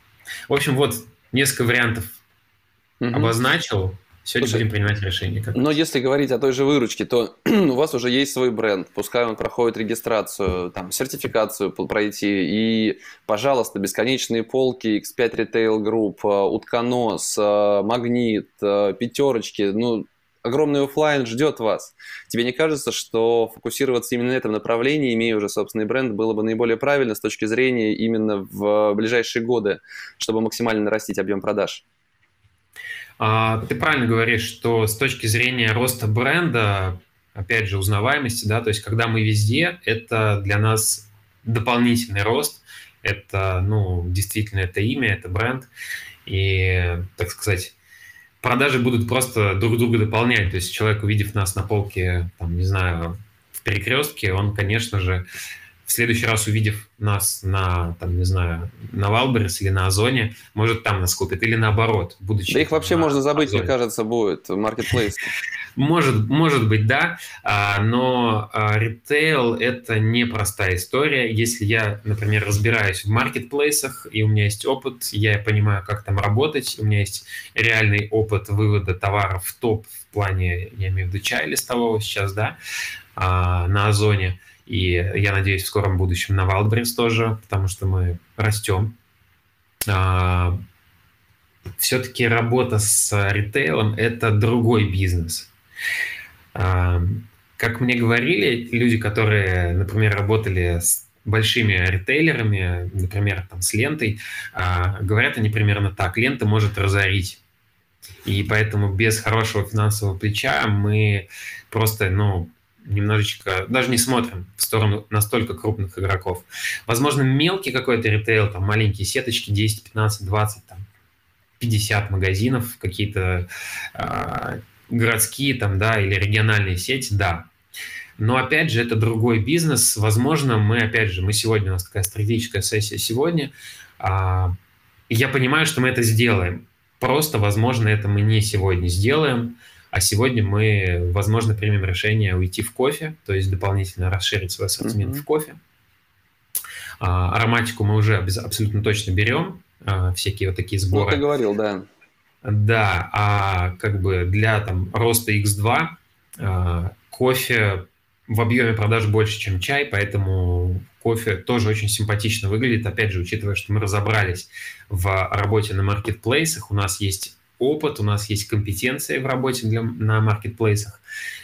В общем, вот несколько вариантов угу. обозначил. Сегодня Слушай, будем принимать решение. Как но если говорить о той же выручке, то (clears throat) у вас уже есть свой бренд, пускай он проходит регистрацию, там, сертификацию пройти, и, пожалуйста, бесконечные полки, X5 Retail Group, э, Утконос, э, Магнит, э, Пятерочки, ну, огромный офлайн ждет вас. Тебе не кажется, что фокусироваться именно на этом направлении, имея уже собственный бренд, было бы наиболее правильно с точки зрения именно в ближайшие годы, чтобы максимально нарастить объем продаж? А, ты правильно говоришь, что с точки зрения роста бренда, опять же, узнаваемости, да, то есть когда мы везде, это для нас дополнительный рост, это, ну, действительно, это имя, это бренд, и, так сказать, продажи будут просто друг друга дополнять, то есть человек, увидев нас на полке, там, не знаю, в перекрестке, он, конечно же, в следующий раз, увидев нас на, там, не знаю, на Wildberries или на Озоне, может, там нас купит, или наоборот, будучи... Да их вообще можно забыть, Озоне. мне кажется, будет в маркетплейсе. Может, может быть, да, а, но а, ритейл – это непростая история. Если я, например, разбираюсь в маркетплейсах, и у меня есть опыт, я понимаю, как там работать, у меня есть реальный опыт вывода товаров в топ в плане, я имею в виду чая листового сейчас, да, а, на Озоне – и я надеюсь, в скором будущем на Wildberries тоже, потому что мы растем. А, все-таки работа с ритейлом – это другой бизнес. А, как мне говорили люди, которые, например, работали с большими ритейлерами, например, там, с лентой, а, говорят они примерно так. Лента может разорить. И поэтому без хорошего финансового плеча мы просто, ну, немножечко, даже не смотрим в сторону настолько крупных игроков. Возможно, мелкий какой-то ритейл, там маленькие сеточки, 10, 15, 20, там, 50 магазинов, какие-то э, городские там, да, или региональные сети, да. Но опять же, это другой бизнес. Возможно, мы, опять же, мы сегодня, у нас такая стратегическая сессия сегодня, э, я понимаю, что мы это сделаем. Просто, возможно, это мы не сегодня сделаем, а сегодня мы, возможно, примем решение уйти в кофе, то есть дополнительно расширить свой ассортимент mm-hmm. в кофе. А, ароматику мы уже абсолютно точно берем, а, всякие вот такие сборы. Ну, ты говорил, да. Да, а как бы для там роста X2 а, кофе в объеме продаж больше, чем чай, поэтому кофе тоже очень симпатично выглядит. Опять же, учитывая, что мы разобрались в работе на маркетплейсах, у нас есть опыт, у нас есть компетенции в работе для, на маркетплейсах.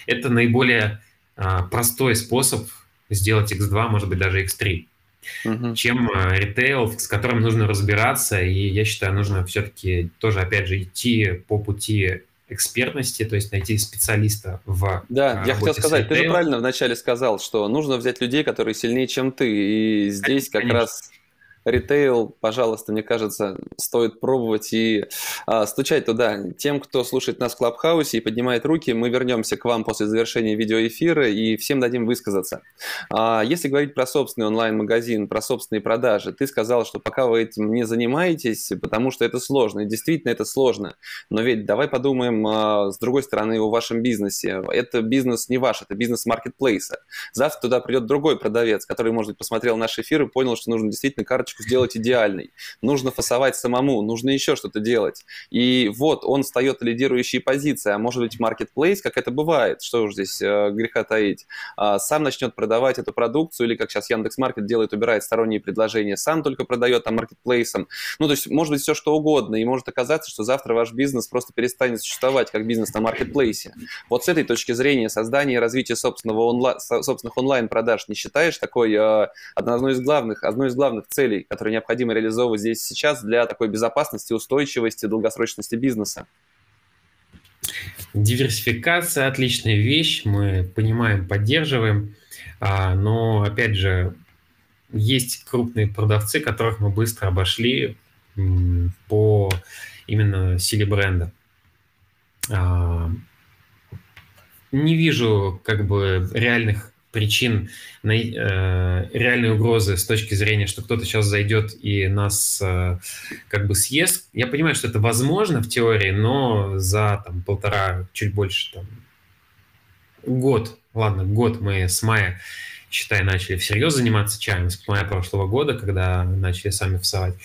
Это наиболее а, простой способ сделать X2, может быть, даже X3, угу. чем а, ритейл, с которым нужно разбираться. И я считаю, нужно все-таки тоже, опять же, идти по пути экспертности, то есть найти специалиста в Да, я хотел сказать, ты же правильно вначале сказал, что нужно взять людей, которые сильнее, чем ты, и здесь Конечно. как раз ритейл, пожалуйста, мне кажется, стоит пробовать и а, стучать туда. Тем, кто слушает нас в Клабхаусе и поднимает руки, мы вернемся к вам после завершения видеоэфира и всем дадим высказаться. А, если говорить про собственный онлайн-магазин, про собственные продажи, ты сказал, что пока вы этим не занимаетесь, потому что это сложно. И действительно, это сложно. Но ведь давай подумаем а, с другой стороны о вашем бизнесе. Это бизнес не ваш, это бизнес маркетплейса. Завтра туда придет другой продавец, который, может быть, посмотрел наш эфир и понял, что нужно действительно карточку карточку сделать идеальной. Нужно фасовать самому, нужно еще что-то делать. И вот он встает в лидирующие позиции, а может быть marketplace, как это бывает, что уж здесь э, греха таить, э, сам начнет продавать эту продукцию, или как сейчас Яндекс.Маркет делает, убирает сторонние предложения, сам только продает там маркетплейсом. Ну, то есть может быть все что угодно, и может оказаться, что завтра ваш бизнес просто перестанет существовать как бизнес на маркетплейсе. Вот с этой точки зрения создание и развитие собственного онла... собственных онлайн-продаж не считаешь такой э, одной из главных, одной из главных целей, которые необходимо реализовывать здесь сейчас для такой безопасности, устойчивости, долгосрочности бизнеса? Диверсификация – отличная вещь, мы понимаем, поддерживаем, а, но, опять же, есть крупные продавцы, которых мы быстро обошли по именно силе бренда. А, не вижу как бы реальных причин э, реальной угрозы с точки зрения, что кто-то сейчас зайдет и нас э, как бы съест. Я понимаю, что это возможно в теории, но за там, полтора, чуть больше, там, год, ладно, год мы с мая, считай, начали всерьез заниматься чаем, с мая прошлого года, когда начали сами фасовать,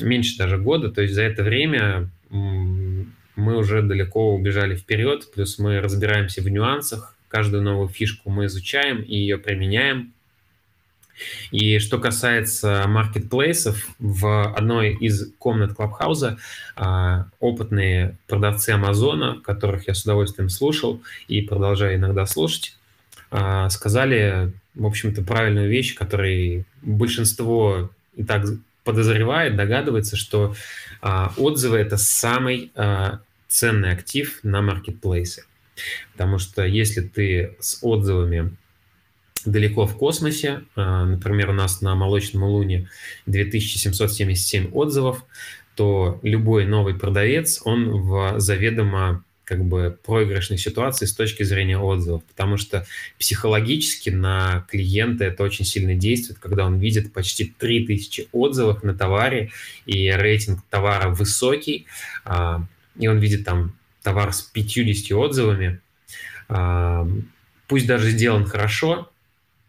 меньше даже года, то есть за это время мы уже далеко убежали вперед, плюс мы разбираемся в нюансах, Каждую новую фишку мы изучаем и ее применяем. И что касается маркетплейсов, в одной из комнат Клабхауза а, опытные продавцы Амазона, которых я с удовольствием слушал и продолжаю иногда слушать, а, сказали, в общем-то, правильную вещь, которой большинство и так подозревает, догадывается, что а, отзывы – это самый ценный актив на маркетплейсе. Потому что если ты с отзывами далеко в космосе, а, например, у нас на Молочном Луне 2777 отзывов, то любой новый продавец, он в заведомо как бы проигрышной ситуации с точки зрения отзывов, потому что психологически на клиента это очень сильно действует, когда он видит почти 3000 отзывов на товаре, и рейтинг товара высокий, а, и он видит там товар с 50 отзывами, а, пусть даже сделан хорошо,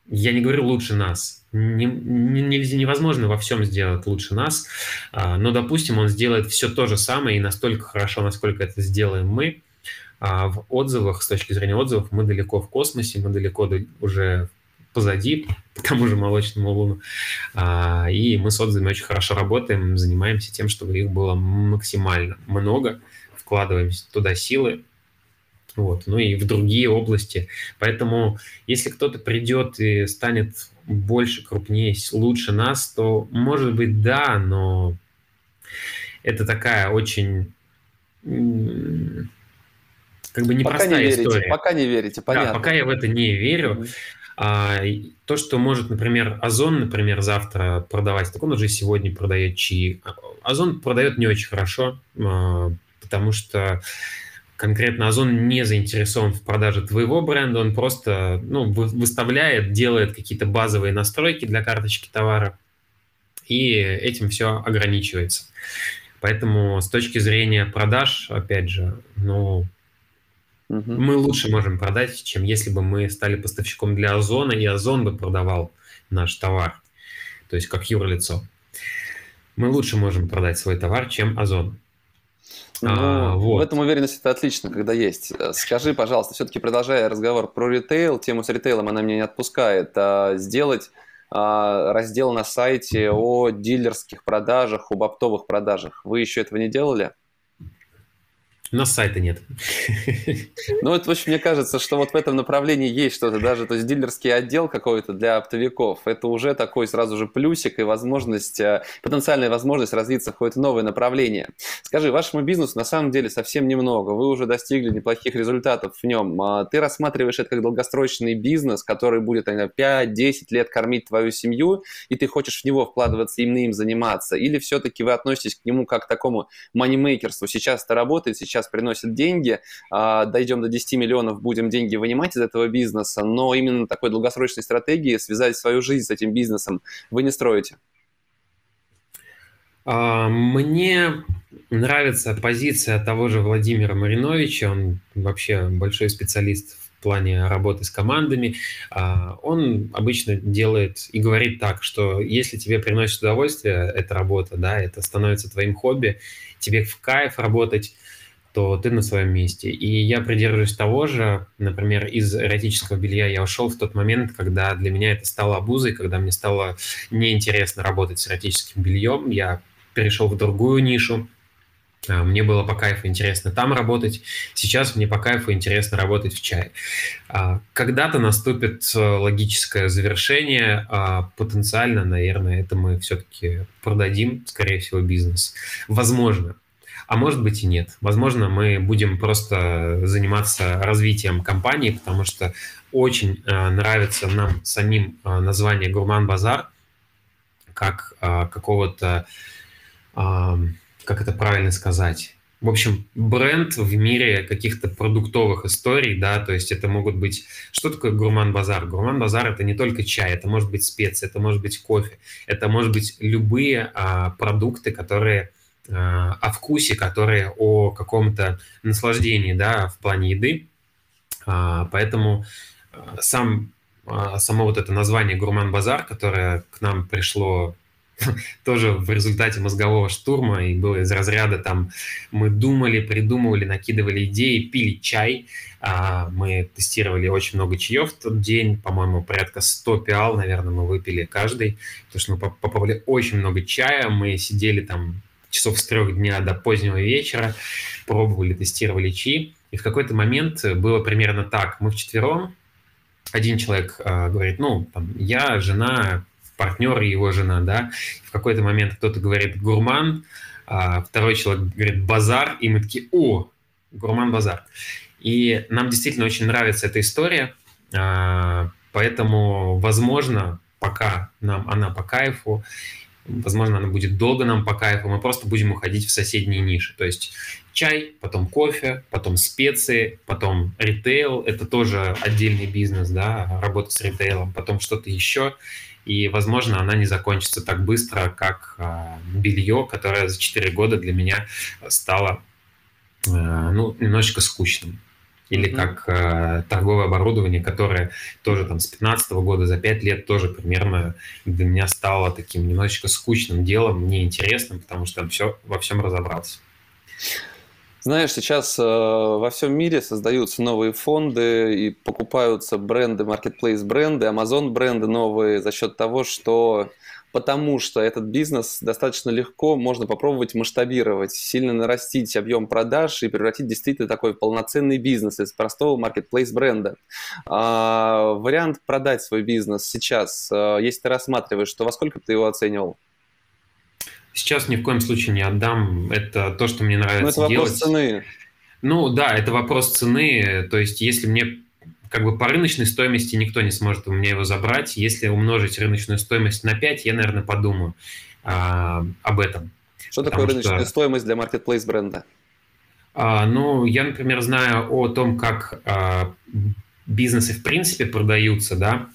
я не говорю лучше нас, не, не, невозможно во всем сделать лучше нас, а, но, допустим, он сделает все то же самое и настолько хорошо, насколько это сделаем мы, а в отзывах, с точки зрения отзывов, мы далеко в космосе, мы далеко уже позади, по тому же молочному луну. И мы с отзывами очень хорошо работаем, занимаемся тем, чтобы их было максимально много вкладываем туда силы, вот, ну и в другие области. Поэтому, если кто-то придет и станет больше, крупнее, лучше нас, то, может быть, да, но это такая очень как бы непростая пока не верите, история. Пока не верите, понятно. Да, пока я в это не верю. А, то, что может, например, Озон, например, завтра продавать, так он уже сегодня продает чаи. Озон продает не очень хорошо, а, потому что конкретно Озон не заинтересован в продаже твоего бренда, он просто ну, выставляет, делает какие-то базовые настройки для карточки товара, и этим все ограничивается. Поэтому с точки зрения продаж, опять же, ну, угу. мы лучше можем продать, чем если бы мы стали поставщиком для Озона, и Озон бы продавал наш товар, то есть как юрлицо. Мы лучше можем продать свой товар, чем Озон. Ну, а, вот. В этом уверенность это отлично, когда есть. Э, скажи, пожалуйста, все-таки продолжая разговор про ритейл, тему с ритейлом она меня не отпускает, а сделать а, раздел на сайте о дилерских продажах, об оптовых продажах. Вы еще этого не делали? Нас сайта нет. (laughs) Ну, это, в общем, мне кажется, что вот в этом направлении есть что-то, даже, то есть дилерский отдел какой-то для оптовиков, это уже такой сразу же плюсик и возможность, э, потенциальная возможность развиться в какое-то новое направление. Скажи, вашему бизнесу на самом деле совсем немного, вы уже достигли неплохих результатов в нем. А ты рассматриваешь это как долгосрочный бизнес, который будет, 5-10 лет кормить твою семью, и ты хочешь в него вкладываться, именно им заниматься, или все-таки вы относитесь к нему как к такому манимейкерству, сейчас это работает, сейчас сейчас приносит деньги, а, дойдем до 10 миллионов, будем деньги вынимать из этого бизнеса, но именно такой долгосрочной стратегии связать свою жизнь с этим бизнесом вы не строите? А, мне нравится позиция того же Владимира Мариновича, он вообще большой специалист в плане работы с командами. А, он обычно делает и говорит так, что если тебе приносит удовольствие эта работа, да, это становится твоим хобби, тебе в кайф работать, то ты на своем месте. И я придерживаюсь того же, например, из эротического белья я ушел в тот момент, когда для меня это стало обузой, когда мне стало неинтересно работать с эротическим бельем, я перешел в другую нишу, а, мне было по кайфу интересно там работать, сейчас мне по кайфу интересно работать в чае. А, когда-то наступит э, логическое завершение, а, потенциально, наверное, это мы все-таки продадим, скорее всего, бизнес. Возможно, а может быть и нет. Возможно, мы будем просто заниматься развитием компании, потому что очень э, нравится нам самим э, название «Гурман Базар», как э, какого-то, э, как это правильно сказать, в общем, бренд в мире каких-то продуктовых историй, да, то есть это могут быть... Что такое гурман-базар? Гурман-базар — это не только чай, это может быть специи, это может быть кофе, это может быть любые а, продукты, которые о вкусе, которые о каком-то наслаждении, да, в плане еды. А, поэтому э, сам, а, само вот это название «Гурман-базар», которое к нам пришло (laughs) тоже в результате мозгового штурма и было из разряда там мы думали, придумывали, накидывали идеи, пили чай. А, мы тестировали очень много чаев в тот день, по-моему, порядка 100 пиал, наверное, мы выпили каждый, потому что мы попробовали очень много чая, мы сидели там часов с трех дня до позднего вечера, пробовали, тестировали чаи. И в какой-то момент было примерно так. Мы вчетвером, один человек э, говорит, ну, там, я, жена, партнер его жена, да. В какой-то момент кто-то говорит гурман, а второй человек говорит базар, и мы такие, о, гурман-базар. И нам действительно очень нравится эта история, э, поэтому, возможно, пока нам она по кайфу, возможно, она будет долго нам по кайфу, мы просто будем уходить в соседние ниши. То есть чай, потом кофе, потом специи, потом ритейл, это тоже отдельный бизнес, да, работа с ритейлом, потом что-то еще. И, возможно, она не закончится так быстро, как а, белье, которое за 4 года для меня стало а, ну, немножечко скучным или как э, торговое оборудование, которое тоже там с 15 года за 5 лет тоже примерно для меня стало таким немножечко скучным делом, неинтересным, потому что там все, во всем разобрался. Знаешь, сейчас э, во всем мире создаются новые фонды и покупаются бренды, marketplace бренды, Amazon бренды новые за счет того, что потому что этот бизнес достаточно легко можно попробовать масштабировать, сильно нарастить объем продаж и превратить действительно такой полноценный бизнес из простого marketplace бренда. А, вариант продать свой бизнес сейчас, а, если ты рассматриваешь, то во сколько ты его оценивал? Сейчас ни в коем случае не отдам. Это то, что мне нравится Но это делать. вопрос цены. Ну да, это вопрос цены. То есть если мне как бы по рыночной стоимости никто не сможет у меня его забрать. Если умножить рыночную стоимость на 5, я, наверное, подумаю а, об этом. Что такое рыночная что, стоимость для marketplace бренда? А, ну, я, например, знаю о том, как а, бизнесы в принципе продаются, да.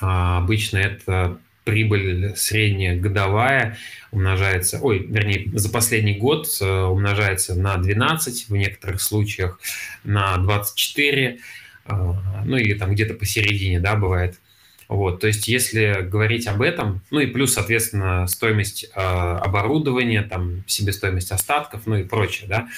А, обычно это прибыль средняя годовая умножается, ой, вернее, за последний год э, умножается на 12, в некоторых случаях на 24, а, ну или там где-то посередине, да, бывает. Вот, то есть если говорить об этом, ну и плюс, соответственно, стоимость э, оборудования, там, себестоимость остатков, ну и прочее, да.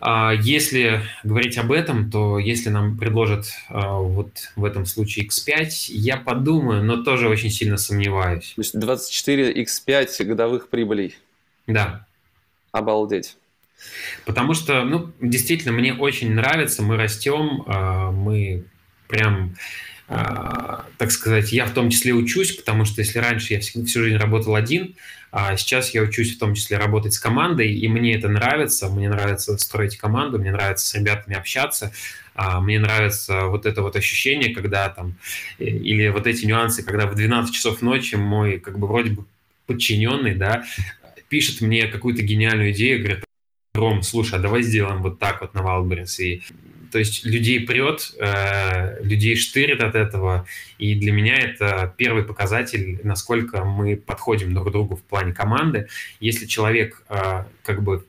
А если говорить об этом, то если нам предложат э, вот в этом случае X5, я подумаю, но тоже очень сильно сомневаюсь. То есть 24 X5 годовых прибылей? Да. Обалдеть. Потому что, ну, действительно, мне очень нравится, мы растем, а, мы прям, а, так сказать, я в том числе учусь, потому что если раньше я всю, жизнь работал один, а сейчас я учусь в том числе работать с командой, и мне это нравится, мне нравится строить команду, мне нравится с ребятами общаться, мне нравится вот это вот ощущение, когда там, э, или вот эти нюансы, когда в 12 часов ночи мой, как бы, вроде бы подчиненный, да, пишет мне какую-то гениальную идею, говорит, Ром, слушай, а давай сделаем вот так вот на Wildberries. И, то есть людей прет, э, людей штырит от этого, и для меня это первый показатель, насколько мы подходим друг к другу в плане команды. Если человек э, как бы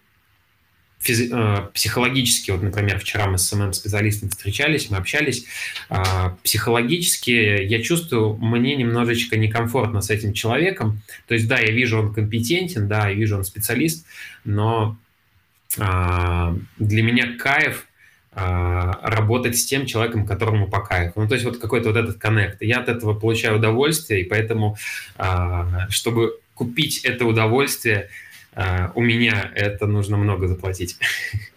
физи- э, психологически, вот, например, вчера мы с СММ-специалистом встречались, мы общались, э, психологически я чувствую, мне немножечко некомфортно с этим человеком. То есть, да, я вижу, он компетентен, да, я вижу, он специалист, но для меня кайф а, работать с тем человеком, которому по кайфу. Ну, то есть вот какой-то вот этот коннект. Я от этого получаю удовольствие, и поэтому, а, чтобы купить это удовольствие, у меня это нужно много заплатить. (laughs)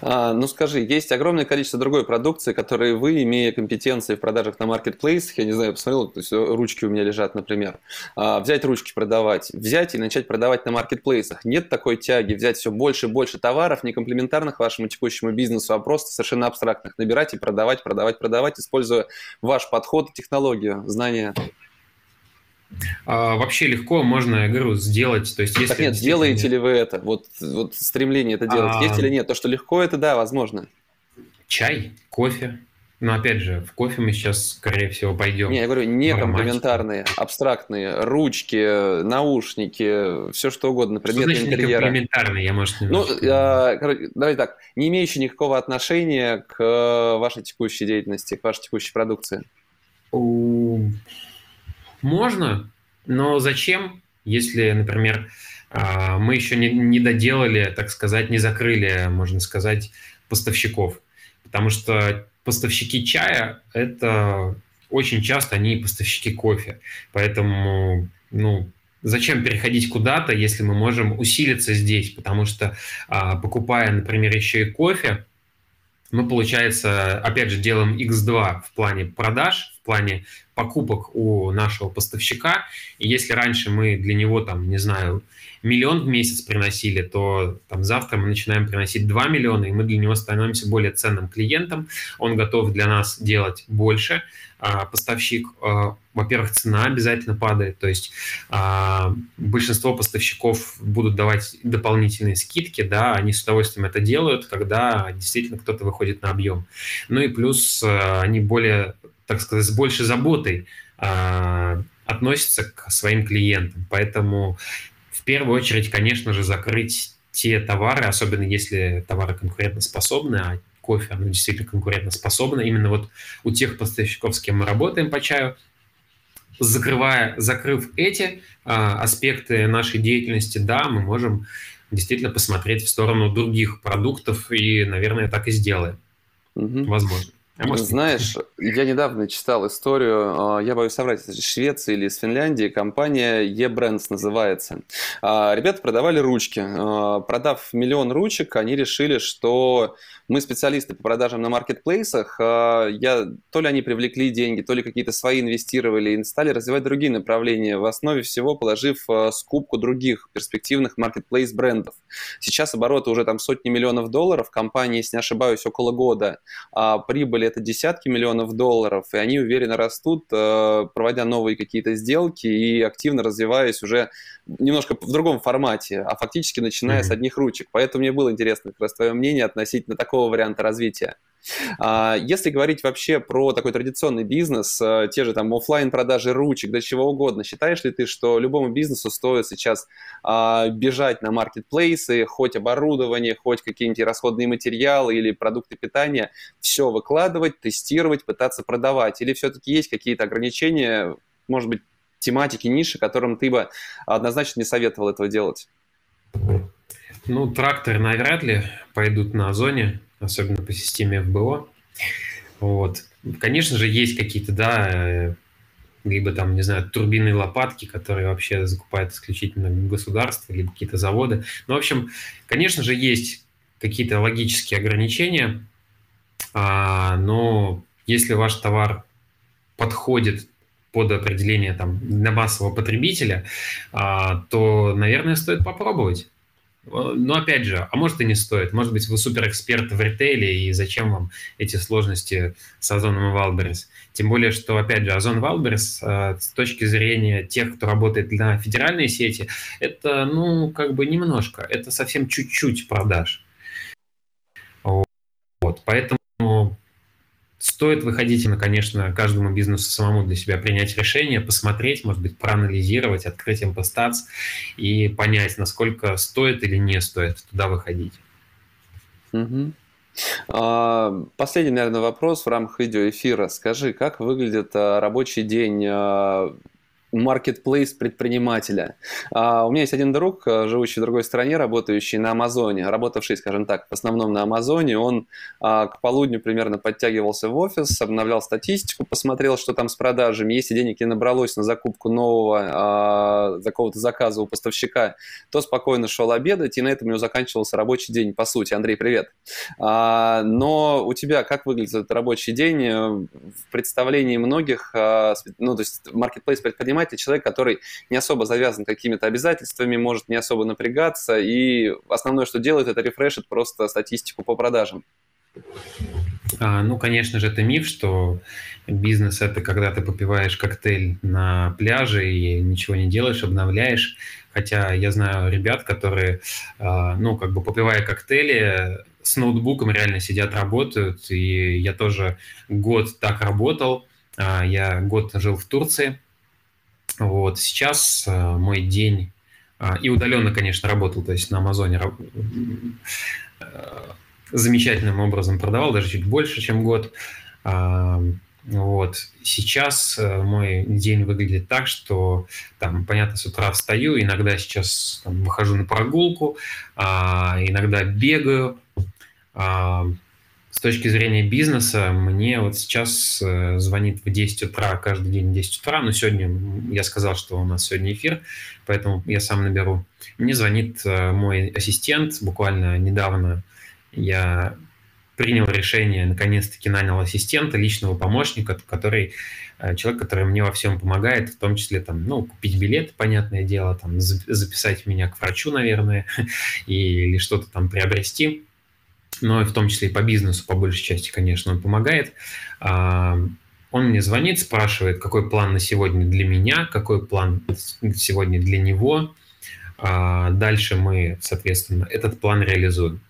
А, ну скажи, есть огромное количество другой продукции, которые вы, имея компетенции в продажах на маркетплейсах, я не знаю, посмотрел, то есть ручки у меня лежат, например, а, взять ручки продавать, взять и начать продавать на маркетплейсах. Нет такой тяги взять все больше и больше товаров, не комплементарных вашему текущему бизнесу, а просто совершенно абстрактных, набирать и продавать, продавать, продавать, используя ваш подход, технологию, знания. А, вообще легко можно, я говорю, сделать. То есть, если так нет, делаете ли вы это? Вот, вот стремление это делать. А... Есть или нет? То, что легко, это да, возможно. Чай, кофе. Но опять же, в кофе мы сейчас, скорее всего, пойдем. Не, я говорю, не комплементарные, абстрактные, ручки, наушники, все что угодно, предметы что значит интерьера. комплементарные, я, может, Ну, а, короче, давай так, не имеющие никакого отношения к вашей текущей деятельности, к вашей текущей продукции. Можно, но зачем, если, например, а, мы еще не, не доделали, так сказать, не закрыли, можно сказать, поставщиков. Потому что поставщики чая – это очень часто они поставщики кофе. Поэтому, ну, зачем переходить куда-то, если мы можем усилиться здесь? Потому что, а, покупая, например, еще и кофе, мы, получается, опять же, делаем X2 в плане продаж, плане покупок у нашего поставщика. И если раньше мы для него, там, не знаю, миллион в месяц приносили, то там завтра мы начинаем приносить 2 миллиона, и мы для него становимся более ценным клиентом. Он готов для нас делать больше. А, поставщик, а, во-первых, цена обязательно падает, то есть а, большинство поставщиков будут давать дополнительные скидки, да, они с удовольствием это делают, когда действительно кто-то выходит на объем. Ну и плюс они более так сказать, с большей заботой э, относится к своим клиентам. Поэтому в первую очередь, конечно же, закрыть те товары, особенно если товары конкурентоспособны, а кофе, оно действительно конкурентоспособно, именно вот у тех поставщиков, с кем мы работаем по чаю, закрывая, закрыв эти а, аспекты нашей деятельности, да, мы можем действительно посмотреть в сторону других продуктов и, наверное, так и сделаем. Угу. Возможно. А может, Знаешь, я недавно читал историю, а, я боюсь соврать, из Швеции или из Финляндии, компания eBrands называется. А, ребята продавали ручки. А, продав миллион ручек, они решили, что мы специалисты по продажам на маркетплейсах, я, то ли они привлекли деньги, то ли какие-то свои инвестировали и стали развивать другие направления, в основе всего положив скупку других перспективных маркетплейс брендов. Сейчас обороты уже там сотни миллионов долларов, компания, если не ошибаюсь, около года, прибыли это десятки миллионов долларов, и они уверенно растут, э, проводя новые какие-то сделки и активно развиваясь уже немножко в другом формате, а фактически начиная mm-hmm. с одних ручек. Поэтому мне было интересно как раз твое мнение относительно такого варианта развития. А, если говорить вообще про такой традиционный бизнес, э, те же там офлайн продажи ручек, да чего угодно, считаешь ли ты, что любому бизнесу стоит сейчас а, бежать на маркетплейсы, хоть оборудование, хоть какие-нибудь расходные материалы или продукты питания, все выкладывать, тестировать, пытаться продавать? Или все-таки есть какие-то ограничения, может быть, тематики, ниши, которым ты бы однозначно не советовал этого делать? Ну, тракторы навряд ли пойдут на Озоне особенно по системе ФБО. Вот. Конечно же, есть какие-то, да, э, либо там, не знаю, турбинные лопатки, которые вообще закупают исключительно государство, либо какие-то заводы. Ну, в общем, конечно же, есть какие-то логические ограничения, а, но если ваш товар подходит под определение там, для массового потребителя, а, то, наверное, стоит попробовать. Но опять же, а может и не стоит. Может быть, вы суперэксперт в ритейле, и зачем вам эти сложности с Озоном и Wildberries? Тем более, что, опять же, Озон Wildberries э, с точки зрения тех, кто работает на федеральной сети, это, ну, как бы немножко, это совсем чуть-чуть продаж. Вот, поэтому Стоит выходить, конечно, каждому бизнесу самому для себя принять решение, посмотреть, может быть, проанализировать, открыть MPStats и понять, насколько стоит или не стоит туда выходить. Угу. Последний, наверное, вопрос в рамках видеоэфира. Скажи, как выглядит а, рабочий день а, маркетплейс предпринимателя. А, у меня есть один друг, э, живущий в другой стране, работающий на Амазоне, работавший, скажем так, в основном на Амазоне. Он а, к полудню примерно подтягивался в офис, обновлял статистику, посмотрел, что там с продажами. Если денег не набралось на закупку нового какого-то заказа у поставщика, то спокойно шел обедать, и на этом у него заканчивался рабочий день, по сути. Андрей, привет. А, но у тебя как выглядит этот рабочий день э, в представлении многих, ну, то есть маркетплейс предпринимателей предприниматель человек, который не особо завязан какими-то обязательствами, может не особо напрягаться, и основное, что делает, это рефрешит просто статистику по продажам. А, ну, конечно же, это миф, что бизнес – это когда ты попиваешь коктейль на пляже и ничего не делаешь, обновляешь. Хотя я знаю ребят, которые, а, ну, как бы попивая коктейли, с ноутбуком реально сидят, работают. И я тоже год так работал. А, я год жил в Турции, вот сейчас э, мой день а, и удаленно, конечно, работал, то есть на Амазоне э, замечательным образом продавал, даже чуть больше, чем год. Вот. Сейчас э, мой день выглядит так, что там, понятно, с утра встаю, иногда сейчас там, выхожу на прогулку, а, иногда бегаю, с точки зрения бизнеса, мне вот сейчас э, звонит в 10 утра, каждый день в 10 утра, но сегодня я сказал, что у нас сегодня эфир, поэтому я сам наберу. Мне звонит э, мой ассистент, буквально недавно я принял решение, наконец-таки нанял ассистента, личного помощника, который э, человек, который мне во всем помогает, в том числе там, ну, купить билет, понятное дело, там, записать меня к врачу, наверное, (laughs) или что-то там приобрести но в том числе и по бизнесу, по большей части, конечно, он помогает. А, он мне звонит, спрашивает, какой план на сегодня для меня, какой план сегодня для него. А, дальше мы, соответственно, этот план реализуем.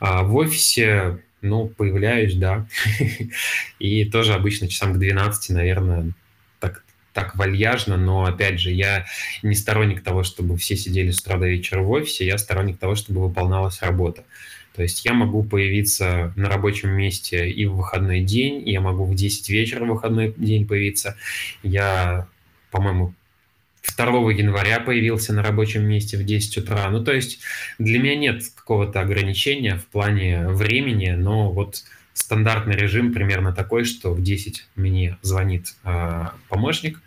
А, в офисе, ну, появляюсь, да, (laughs) и тоже обычно часам к 12, наверное, так, так вальяжно, но, опять же, я не сторонник того, чтобы все сидели с утра до вечера в офисе, я сторонник того, чтобы выполналась работа. То есть я могу появиться на рабочем месте и в выходной день, я могу в 10 вечера в выходной день появиться. Я, по-моему, 2 января появился на рабочем месте в 10 утра. Ну, то есть для меня нет какого-то ограничения в плане времени, но вот стандартный режим примерно такой, что в 10 мне звонит э, помощник,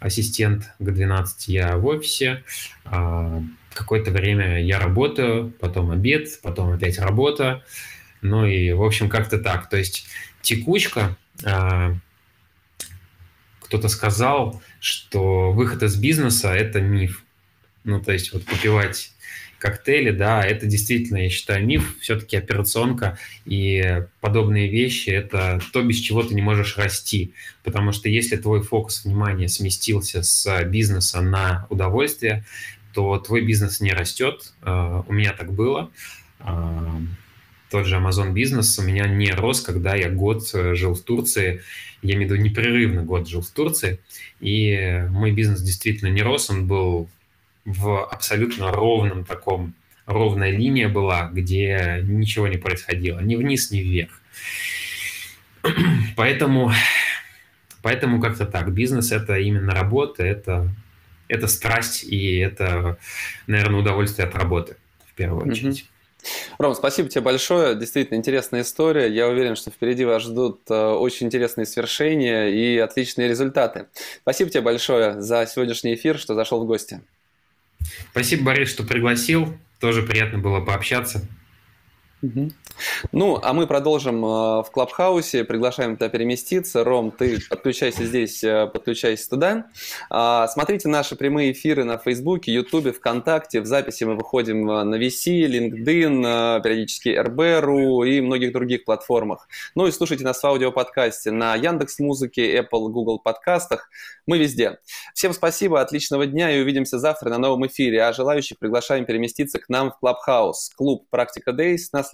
ассистент G12, я в офисе, э, какое-то время я работаю, потом обед, потом опять работа, ну и, в общем, как-то так. То есть текучка, э, кто-то сказал, что выход из бизнеса – это миф. Ну, то есть вот попивать коктейли, да, это действительно, я считаю, миф. Все-таки операционка и подобные вещи – это то, без чего ты не можешь расти. Потому что если твой фокус внимания сместился с бизнеса на удовольствие, то твой бизнес не растет. А, у меня так было. А, тот же Amazon бизнес у меня не рос, когда я год э, жил в Турции. Я имею в виду непрерывно год жил в Турции. И мой бизнес действительно не рос, он был в абсолютно ровном таком, ровная линия была, где ничего не происходило, ни вниз, ни вверх. Поэтому, поэтому как-то так. Бизнес – это именно работа, это, это страсть и это, наверное, удовольствие от работы в первую очередь. Ром, спасибо тебе большое. Действительно интересная история. Я уверен, что впереди вас ждут э, очень интересные свершения и отличные результаты. Спасибо тебе большое за сегодняшний эфир, что зашел в гости. Спасибо, Борис, что пригласил. Тоже приятно было пообщаться. Ну, а мы продолжим э, в Клабхаусе, приглашаем тебя переместиться. Ром, ты подключайся здесь, э, подключайся туда. А, смотрите наши прямые эфиры на Фейсбуке, Ютубе, ВКонтакте. В записи мы выходим э, на VC, LinkedIn, периодически РБ.ру и многих других платформах. Ну и слушайте нас в аудиоподкасте на Яндекс Музыке, Apple, Google подкастах. Мы везде. Всем спасибо, отличного дня и увидимся завтра на новом эфире. А желающих приглашаем переместиться к нам в Клабхаус, клуб Практика Days. Нас